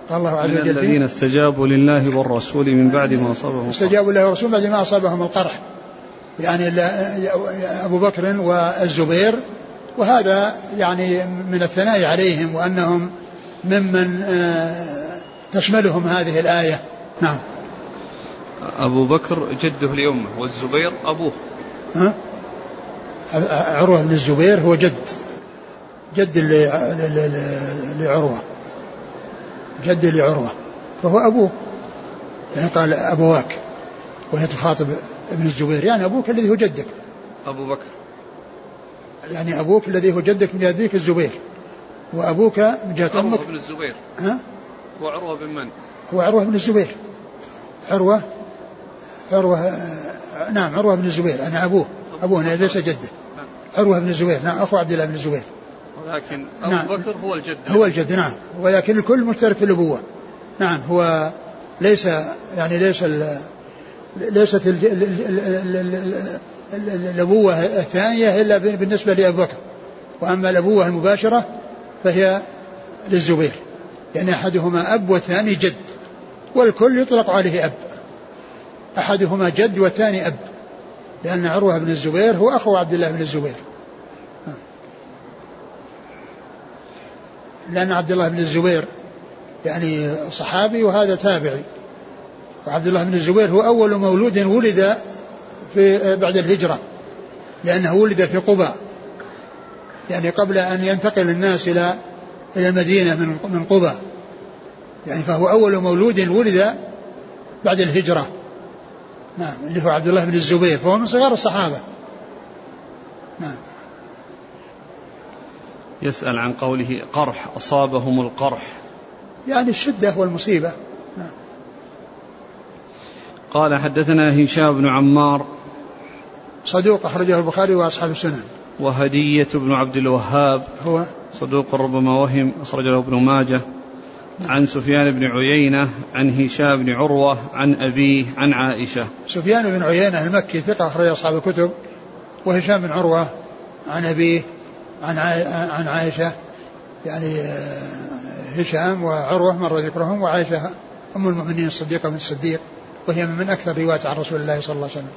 Speaker 2: قال الله عز وجل
Speaker 1: الذين استجابوا لله والرسول من بعد ما أصابهم
Speaker 2: استجابوا لله والرسول بعد ما أصابهم القرح. يعني أبو بكر والزبير. وهذا يعني من الثناء عليهم وأنهم ممن آه، تشملهم هذه الآية. نعم.
Speaker 1: أبو بكر جده لأمه والزبير أبوه.
Speaker 2: ها؟ عروة بن الزبير هو جد. جد لعروة. جد لعروة. فهو أبوه. يعني قال أبواك. وهي تخاطب ابن الزبير. يعني أبوك الذي هو جدك.
Speaker 1: أبو بكر.
Speaker 2: يعني أبوك الذي هو جدك من أبيك الزبير. وأبوك من جهة
Speaker 1: أمك عروة بن الزبير ها؟ هو عروة بن من؟
Speaker 2: هو عروة بن الزبير عروة عروة نعم عروة بن الزبير أنا أبوه أبوه ليس جده عروة بن الزبير نعم أخو عبد الله بن الزبير
Speaker 1: ولكن أبو نعم بكر هو الجد
Speaker 2: هو الجد نعم ولكن الكل مشترك في الأبوة نعم هو ليس يعني ليس ال ليست الأبوة الثانية إلا بالنسبة لأبو بكر وأما الأبوة المباشرة فهي للزبير يعني أحدهما أب والثاني جد والكل يطلق عليه أب. أحدهما جد والثاني أب لأن عروة بن الزبير هو أخو عبد الله بن الزبير. لأن عبد الله بن الزبير يعني صحابي وهذا تابعي. وعبد الله بن الزبير هو أول مولود ولد في بعد الهجرة لأنه ولد في قباء. يعني قبل أن ينتقل الناس إلى إلى المدينة من من قباء. يعني فهو أول مولود ولد بعد الهجرة. نعم اللي هو عبد الله بن الزبير فهو من صغار الصحابة. نعم.
Speaker 1: يسأل عن قوله قرح أصابهم القرح.
Speaker 2: يعني الشدة والمصيبة. نعم.
Speaker 1: قال حدثنا هشام بن عمار.
Speaker 2: صدوق أخرجه البخاري وأصحاب السنن.
Speaker 1: وهدية بن عبد الوهاب.
Speaker 2: هو
Speaker 1: صدوق ربما وهم أخرج له ابن ماجه. عن سفيان بن عيينة عن هشام بن عروة عن أبيه عن عائشة.
Speaker 2: سفيان بن عيينة المكي ثقة أخرج أصحاب الكتب. وهشام بن عروة عن أبيه عن عن عائشة. يعني آه، هشام وعروة مر ذكرهم وعائشة أم المؤمنين الصديقة من الصديق. وهي من أكثر رواية عن رسول الله صلى الله عليه وسلم.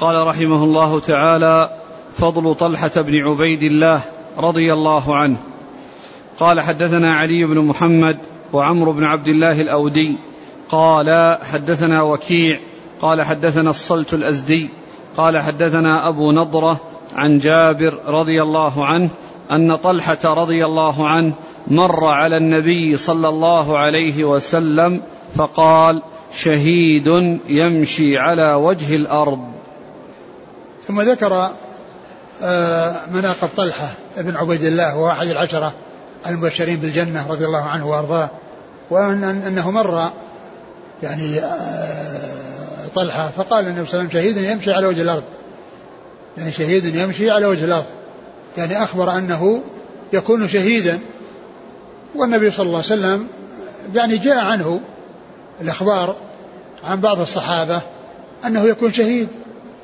Speaker 1: قال رحمه الله تعالى فضل طلحة بن عبيد الله رضي الله عنه. قال حدثنا علي بن محمد وعمرو بن عبد الله الأودي. قال حدثنا وكيع. قال حدثنا الصلت الأزدي. قال حدثنا أبو نضرة عن جابر رضي الله عنه أن طلحة رضي الله عنه مر على النبي صلى الله عليه وسلم فقال شهيد يمشي على وجه الأرض.
Speaker 2: ثم ذكر آه، مناقب طلحة بن عبيد الله وهو أحد العشرة المبشرين بالجنة رضي الله عنه وأرضاه وأن أنه مر يعني آه، طلحة فقال النبي صلى الله عليه وسلم شهيد يمشي على وجه الأرض. يعني شهيد يمشي على وجه الأرض. يعني أخبر أنه يكون شهيدا. والنبي صلى الله عليه وسلم يعني جاء عنه الإخبار عن بعض الصحابة أنه يكون شهيد.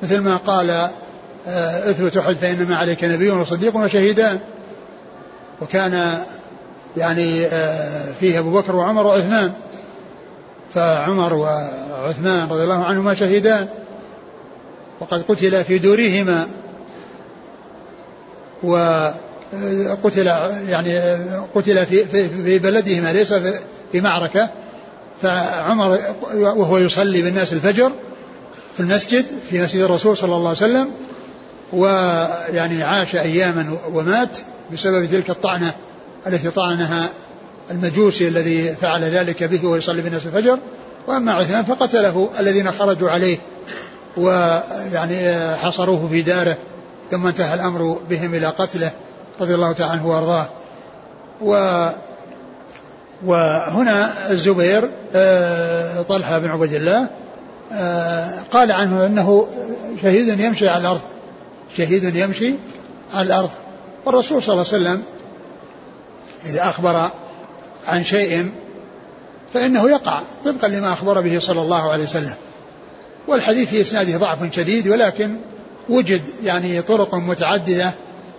Speaker 2: مثل ما قال آه، اثبت احد فإنما عليك نبي وصديق وشهيدان. وكان يعني آه، فيه أبو بكر وعمر وعثمان. فعمر وعثمان رضي الله عنهما شهيدان. وقد قتل في دورهما. وقتل يعني قتل في في بلدهما ليس في معركة. فعمر وهو يصلي بالناس الفجر. في المسجد في مسجد الرسول صلى الله عليه وسلم ويعني عاش أياما ومات بسبب تلك الطعنة التي طعنها المجوسي الذي فعل ذلك به وهو يصلي بالناس الفجر. وأما عثمان فقتله الذين خرجوا عليه ويعني حصروه في داره ثم انتهى الأمر بهم إلى قتله رضي الله تعالى عنه وأرضاه. و وهنا الزبير آه، طلحة بن عبد الله قال عنه أنه شهيد يمشي على الأرض. شهيد يمشي على الأرض. والرسول صلى الله عليه وسلم إذا أخبر عن شيء فإنه يقع طبقا لما أخبر به صلى الله عليه وسلم. والحديث في إسناده ضعف شديد ولكن وجد يعني طرق متعددة.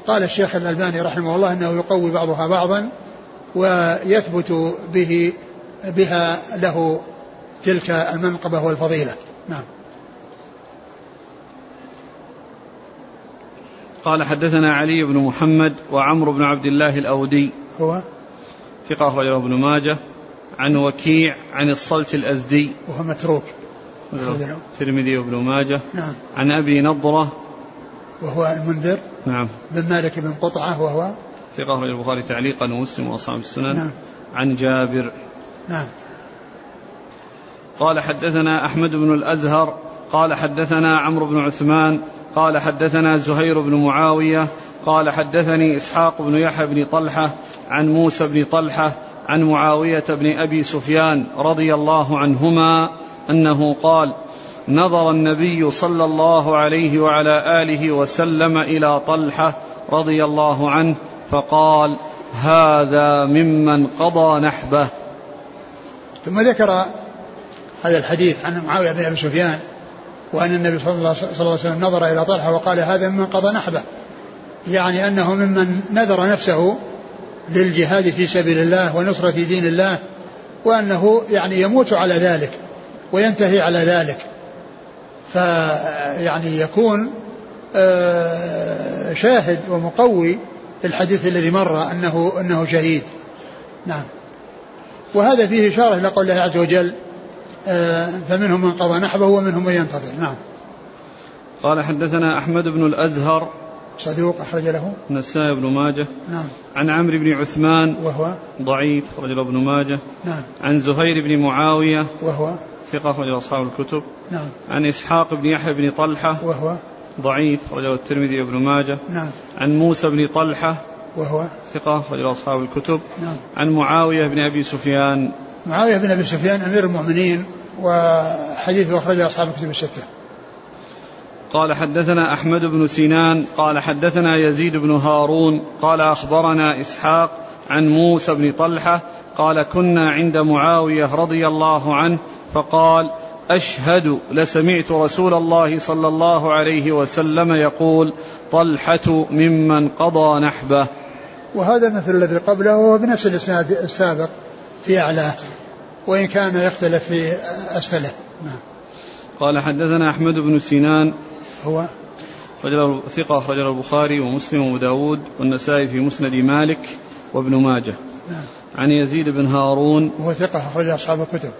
Speaker 2: قال الشيخ الألباني رحمه الله إنه يقوي بعضها بعضا ويثبت به بها له تلك المنقبة والفضيلة. نعم.
Speaker 1: قال حدثنا علي بن محمد وعمرو بن عبد الله الأودي.
Speaker 2: هو؟
Speaker 1: ثقة أخرجه ابن ماجه. عن وكيع عن الصلت الأزدي.
Speaker 2: وهو متروك.
Speaker 1: الترمذي وابن ماجه.
Speaker 2: نعم.
Speaker 1: عن أبي نضرة.
Speaker 2: وهو المنذر.
Speaker 1: نعم.
Speaker 2: بن مالك بن قطعة وهو؟
Speaker 1: ثقة أخرج البخاري تعليقا ومسلم وأصحاب السنن.
Speaker 2: نعم.
Speaker 1: عن جابر.
Speaker 2: نعم.
Speaker 1: قال حدثنا أحمد بن الأزهر قال حدثنا عمرو بن عثمان قال حدثنا زهير بن معاوية قال حدثني إسحاق بن يحيى بن طلحة عن موسى بن طلحة عن معاوية بن أبي سفيان رضي الله عنهما أنه قال نظر النبي صلى الله عليه وعلى آله وسلم إلى طلحة رضي الله عنه فقال هذا ممن قضى نحبه.
Speaker 2: ثم ذكر هذا الحديث عن معاوية بن أبي سفيان وأن النبي صلى الله عليه وسلم نظر إلى طلحة وقال هذا ممن قضى نحبه. يعني أنه ممن نذر نفسه للجهاد في سبيل الله ونصرة دين الله وأنه يعني يموت على ذلك وينتهي على ذلك. فيعني يكون آه، شاهد ومقوي في الحديث الذي مر أنه أنه شهيد. نعم. وهذا فيه إشارة إلى قول الله عز وجل فمنهم من قضى نحبه ومنهم من ينتظر. نعم.
Speaker 1: قال حدثنا أحمد بن الأزهر
Speaker 2: صدوق أخرج له.
Speaker 1: النسائي بن ماجه.
Speaker 2: نعم.
Speaker 1: عن عمرو بن عثمان
Speaker 2: وهو؟
Speaker 1: ضعيف رجل ابن ماجه.
Speaker 2: نعم.
Speaker 1: عن زهير بن معاوية
Speaker 2: وهو؟
Speaker 1: ثقة رجل أصحاب الكتب.
Speaker 2: نعم.
Speaker 1: عن إسحاق بن يحيى بن طلحة
Speaker 2: وهو؟
Speaker 1: ضعيف رجل الترمذي وابن ماجه.
Speaker 2: نعم.
Speaker 1: عن موسى بن طلحة
Speaker 2: وهو؟
Speaker 1: ثقة رجل أصحاب الكتب.
Speaker 2: نعم.
Speaker 1: عن معاوية بن أبي سفيان
Speaker 2: معاوية بن أبي سفيان أمير المؤمنين وحديثه أخرجه أصحاب الكتب الستة.
Speaker 1: قال حدثنا أحمد بن سنان قال حدثنا يزيد بن هارون قال أخبرنا إسحاق عن موسى بن طلحة قال كنا عند معاوية رضي الله عنه فقال أشهد لسمعت رسول الله صلى الله عليه وسلم يقول طلحة ممن قضى نحبه.
Speaker 2: وهذا مثل الذي قبله وهو بنفس الإسناد السابق. في أعلاه وإن كان يختلف في أسفله. نعم.
Speaker 1: قال حدثنا أحمد بن سنان.
Speaker 2: هو؟
Speaker 1: رجل ثقة أخرجه البخاري ومسلم وأبو داود والنسائي في مسند مالك وابن ماجه.
Speaker 2: نعم.
Speaker 1: عن يزيد بن هارون.
Speaker 2: وهو ثقة أخرج أصحاب الكتب.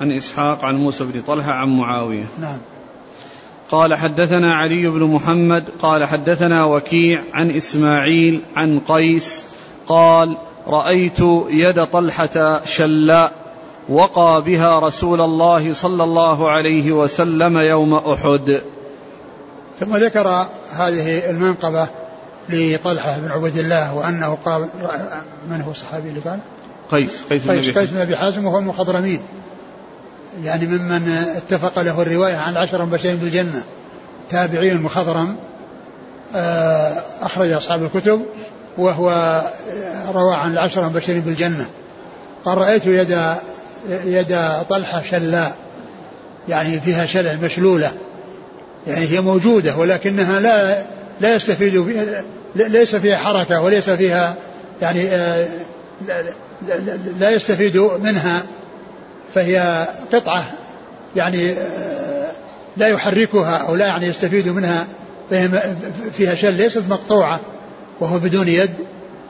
Speaker 1: عن إسحاق عن موسى بن طلحة عن معاوية.
Speaker 2: نعم.
Speaker 1: قال حدثنا علي بن محمد قال حدثنا وكيع عن إسماعيل عن قيس قال رأيت يد طلحة شلاء وقى بها رسول الله صلى الله عليه وسلم يوم أحد.
Speaker 2: ثم ذكر هذه المنقبة لطلحة بن عبد الله وأنه قال من هو الصحابي اللي قال؟
Speaker 1: قيس
Speaker 2: قيس قيس, قيس بن أبي حازم. وهو المخضرمين. يعني ممن اتفق له الرواية عن العشرة المبشرين بالجنة تابعي المخضرم آه، أخرج أصحاب الكتب وهو روى عن العشرة المبشرين بالجنة. قال رأيت يد يد طلحة شلاء يعني فيها شلل مشلولة. يعني هي موجودة ولكنها لا لا يستفيد ليس فيها حركة وليس فيها يعني آه، لا يستفيد منها. فهي قطعة يعني آه، لا يحركها أو لا يعني يستفيد منها فهي فيها شل ليست مقطوعة. وهو بدون يد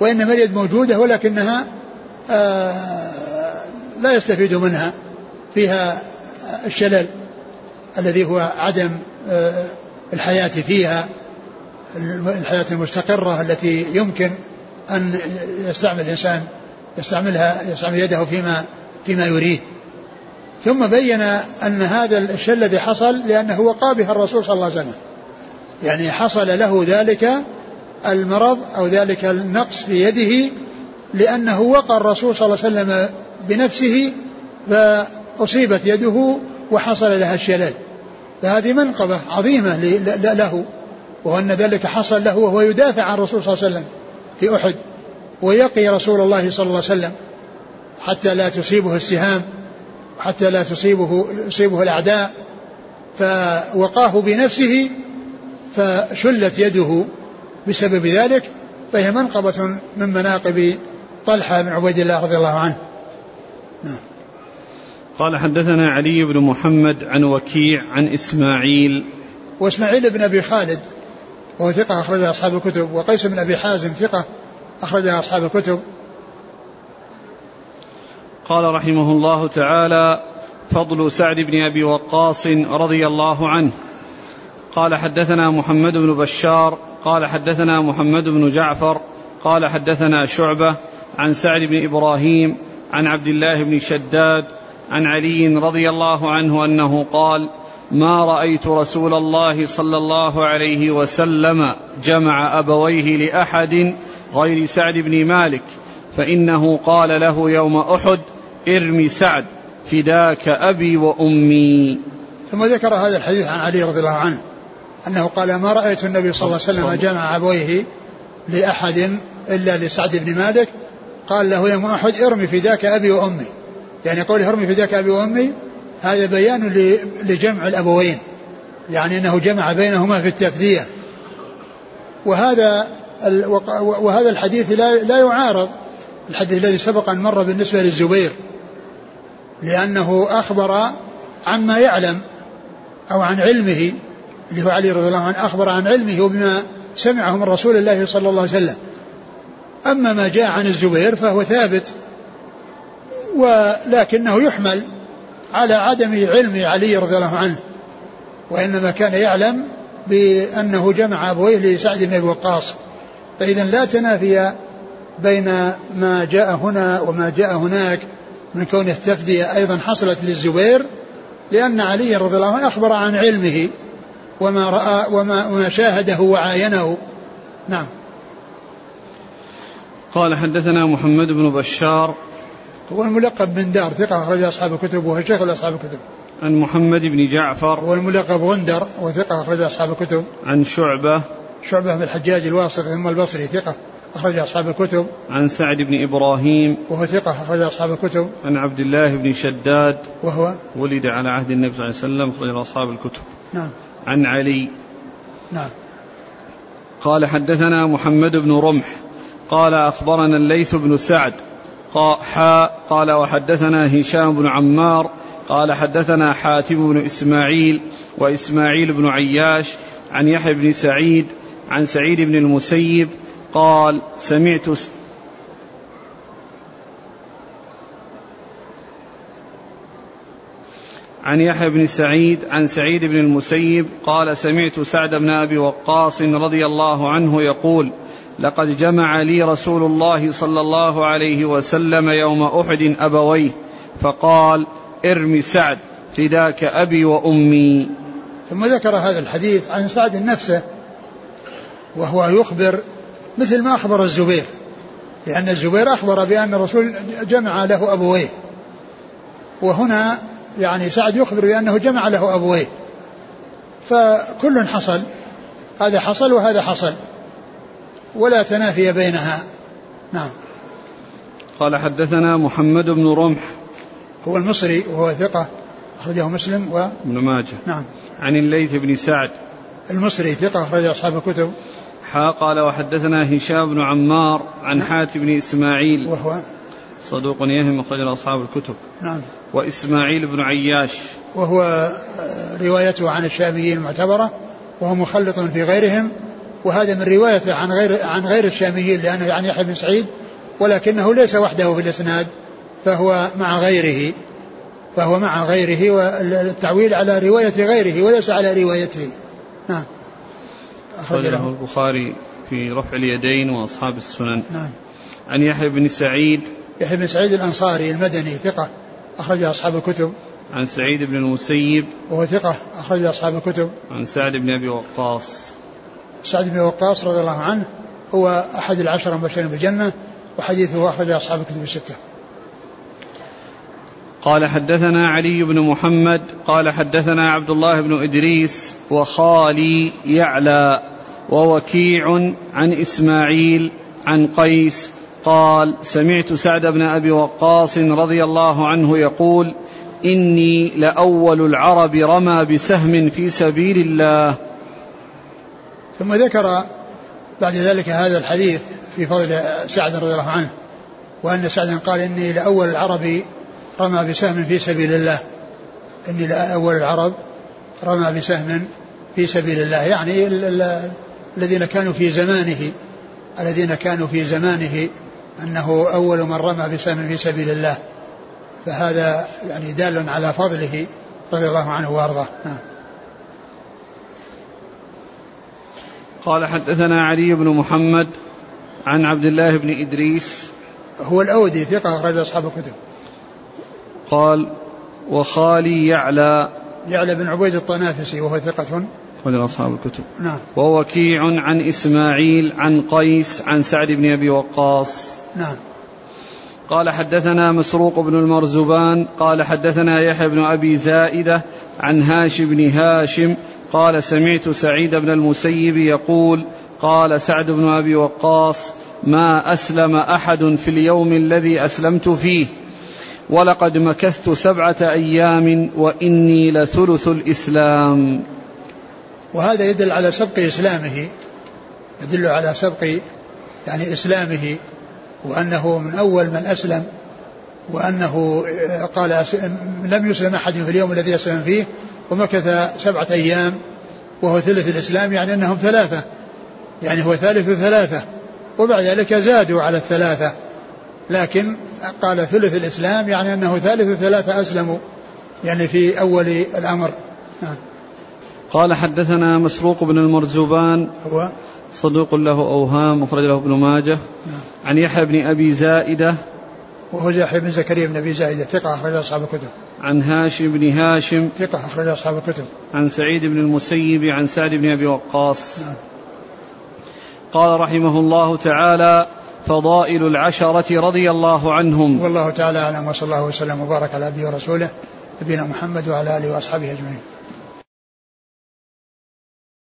Speaker 2: وإنما اليد موجودة ولكنها آه، لا يستفيد منها فيها الشلل الذي هو عدم آه، الحياة فيها الحياة المستقرة التي يمكن أن يستعمل الإنسان يستعملها يستعمل يده فيما فيما يريد. ثم بين أن هذا الشيء الذي حصل لأنه وقى الرسول صلى الله عليه وسلم. يعني حصل له ذلك المرض أو ذلك النقص في يده لأنه وقى الرسول صلى الله عليه وسلم بنفسه فأصيبت يده وحصل لها الشلل. فهذه منقبة عظيمة له وأن ذلك حصل له وهو يدافع عن الرسول صلى الله عليه وسلم في أحد ويقي رسول الله صلى الله عليه وسلم حتى لا تصيبه السهام حتى لا تصيبه يصيبه الأعداء فوقاه بنفسه فشلت يده بسبب ذلك فهي منقبة من مناقب طلحة بن عبيد الله رضي الله عنه. نعم.
Speaker 1: قال حدثنا علي بن محمد عن وكيع عن إسماعيل.
Speaker 2: وإسماعيل بن أبي خالد وهو ثقة أخرج أصحاب الكتب وقيس بن أبي حازم ثقة أخرج أصحاب الكتب.
Speaker 1: قال رحمه الله تعالى فضل سعد بن أبي وقاص رضي الله عنه. قال حدثنا محمد بن بشار قال حدثنا محمد بن جعفر قال حدثنا شعبة عن سعد بن إبراهيم عن عبد الله بن شداد عن علي رضي الله عنه أنه قال ما رأيت رسول الله صلى الله عليه وسلم جمع أبويه لأحد غير سعد بن مالك فإنه قال له يوم أحد ارمي سعد فداك أبي وأمي.
Speaker 2: ثم ذكر هذا الحديث عن علي رضي الله عنه. أنه قال ما رأيت النبي صلى الله عليه وسلم جمع أبويه لأحد إلا لسعد بن مالك قال له يوم أحد ارمي فداك أبي وأمي. يعني قول ارمي فداك أبي وأمي هذا بيان لجمع الأبوين يعني أنه جمع بينهما في التفدية. وهذا وهذا الحديث لا لا يعارض الحديث الذي سبق أن مر بالنسبة للزبير لأنه أخبر عما يعلم أو عن علمه اللي هو علي رضي الله عنه أخبر عن علمه وبما سمعه من رسول الله صلى الله عليه وسلم. أما ما جاء عن الزبير فهو ثابت ولكنه يحمل على عدم علم علي رضي الله عنه وإنما كان يعلم بأنه جمع أبويه لسعد بن أبي وقاص. فإذا لا تنافي بين ما جاء هنا وما جاء هناك من كون التفدية أيضا حصلت للزبير لأن علي رضي الله عنه أخبر عن علمه. وما رأى وما, وما شاهده وعاينه. نعم.
Speaker 1: قال حدثنا محمد بن بشار.
Speaker 2: هو الملقب بن دار ثقة أخرج أصحاب الكتب وهو شيخ أصحاب الكتب.
Speaker 1: عن محمد بن جعفر.
Speaker 2: هو الملقب غندر وثقة أخرج أصحاب الكتب.
Speaker 1: عن شعبة.
Speaker 2: شعبة بن الحجاج الواسط ثم البصري ثقة أخرج أصحاب الكتب.
Speaker 1: عن سعد بن إبراهيم.
Speaker 2: وهو ثقة أخرج أصحاب الكتب.
Speaker 1: عن عبد الله بن شداد.
Speaker 2: وهو
Speaker 1: ولد على عهد النبي صلى الله عليه وسلم أخرج أصحاب الكتب.
Speaker 2: نعم.
Speaker 1: عن علي.
Speaker 2: نعم.
Speaker 1: قال حدثنا محمد بن رمح. قال أخبرنا الليث بن سعد. حاء قال وحدثنا هشام بن عمار. قال حدثنا حاتم بن إسماعيل وإسماعيل بن عياش عن يحيى بن سعيد عن سعيد بن المسيب. قال سمعت عن يحيى بن سعيد عن سعيد بن المسيب قال سمعت سعد بن أبي وقاص رضي الله عنه يقول لقد جمع لي رسول الله صلى الله عليه وسلم يوم أحد أبويه فقال ارم سعد فداك أبي وأمي.
Speaker 2: ثم ذكر هذا الحديث عن سعد نفسه وهو يخبر مثل ما أخبر الزبير لأن الزبير أخبر بأن الرسول جمع له أبويه. وهنا يعني سعد يخبر بأنه جمع له أبويه. فكل حصل. هذا حصل وهذا حصل. ولا تنافي بينها. نعم.
Speaker 1: قال حدثنا محمد بن رمح.
Speaker 2: هو المصري وهو ثقة أخرجه مسلم و
Speaker 1: ابن ماجه.
Speaker 2: نعم.
Speaker 1: عن الليث بن سعد.
Speaker 2: المصري ثقة أخرج أصحاب الكتب.
Speaker 1: حا قال وحدثنا هشام بن عمار عن نعم. حاتم بن إسماعيل.
Speaker 2: وهو
Speaker 1: صدوق يهم أخرج أصحاب الكتب.
Speaker 2: نعم.
Speaker 1: وإسماعيل بن عياش.
Speaker 2: وهو روايته عن الشاميين المعتبرة وهو مخلط في غيرهم وهذا من روايته عن غير عن غير الشاميين لأنه يعني يحيى بن سعيد ولكنه ليس وحده في الإسناد فهو مع غيره فهو مع غيره والتعويل على رواية غيره وليس على روايته. نعم.
Speaker 1: أخرجه البخاري في رفع اليدين وأصحاب السنن.
Speaker 2: نعم.
Speaker 1: عن يحيى بن سعيد
Speaker 2: يحيى بن سعيد الأنصاري المدني ثقة أخرج أصحاب الكتب.
Speaker 1: عن سعيد بن المسيب.
Speaker 2: وهو ثقة أخرج أصحاب الكتب.
Speaker 1: عن سعد بن أبي وقاص.
Speaker 2: سعد بن وقاص رضي الله عنه هو أحد العشرة المبشرين بالجنة وحديثه أخرج أصحاب الكتب الستة.
Speaker 1: قال حدثنا علي بن محمد قال حدثنا عبد الله بن إدريس وخالي يعلى ووكيع عن إسماعيل عن قيس قال سمعت سعد بن أبي وقاص رضي الله عنه يقول إني لأول العرب رمى بسهم في سبيل الله.
Speaker 2: ثم ذكر بعد ذلك هذا الحديث في فضل سعد رضي الله عنه وأن سعدا قال إني لأول العرب رمى بسهم في سبيل الله. إني لأول العرب رمى بسهم في سبيل الله. يعني الذين كانوا في زمانه الذين كانوا في زمانه أنه أول من رمى بسهم في سبيل الله. فهذا يعني دال على فضله رضي الله عنه وأرضاه. نعم.
Speaker 1: قال حدثنا علي بن محمد عن عبد الله بن إدريس.
Speaker 2: هو الأودي ثقة أخرج أصحاب الكتب.
Speaker 1: قال وخالي يعلى.
Speaker 2: يعلى بن عبيد الطنافسي وهو ثقة.
Speaker 1: أخرج أصحاب الكتب.
Speaker 2: نعم.
Speaker 1: ووكيع عن إسماعيل عن قيس عن سعد بن أبي وقاص.
Speaker 2: نعم.
Speaker 1: قال حدثنا مسروق بن المرزبان قال حدثنا يحيى بن أبي زائدة عن هاشم بن هاشم قال سمعت سعيد بن المسيب يقول قال سعد بن أبي وقاص ما أسلم أحد في اليوم الذي أسلمت فيه. ولقد مكثت سبعة أيام وإني لثلث الإسلام.
Speaker 2: وهذا يدل على سبق إسلامه يدل على سبق يعني إسلامه وأنه من أول من أسلم وأنه قال لم يسلم أحد في اليوم الذي أسلم فيه ومكث سبعة أيام وهو ثلث الإسلام يعني أنهم ثلاثة يعني هو ثالث ثلاثة وبعد ذلك زادوا على الثلاثة لكن قال ثلث الإسلام يعني أنه ثالث ثلاثة أسلموا يعني في أول الأمر نعم.
Speaker 1: قال حدثنا مسروق بن المرزبان
Speaker 2: هو
Speaker 1: صدوق له أوهام أخرج له ابن ماجه. نعم. عن يحيى بن أبي زائدة.
Speaker 2: وهو يحيى بن زكريا بن أبي زائدة ثقة أخرج أصحاب الكتب.
Speaker 1: عن هاشم بن هاشم.
Speaker 2: ثقة أخرج أصحاب الكتب.
Speaker 1: عن سعيد بن المسيب عن سعد بن أبي وقاص.
Speaker 2: نعم.
Speaker 1: قال رحمه الله تعالى فضائل العشرة رضي الله عنهم.
Speaker 2: والله تعالى أعلم وصلى الله وسلم وبارك على عبده ورسوله نبينا محمد وعلى آله وأصحابه أجمعين.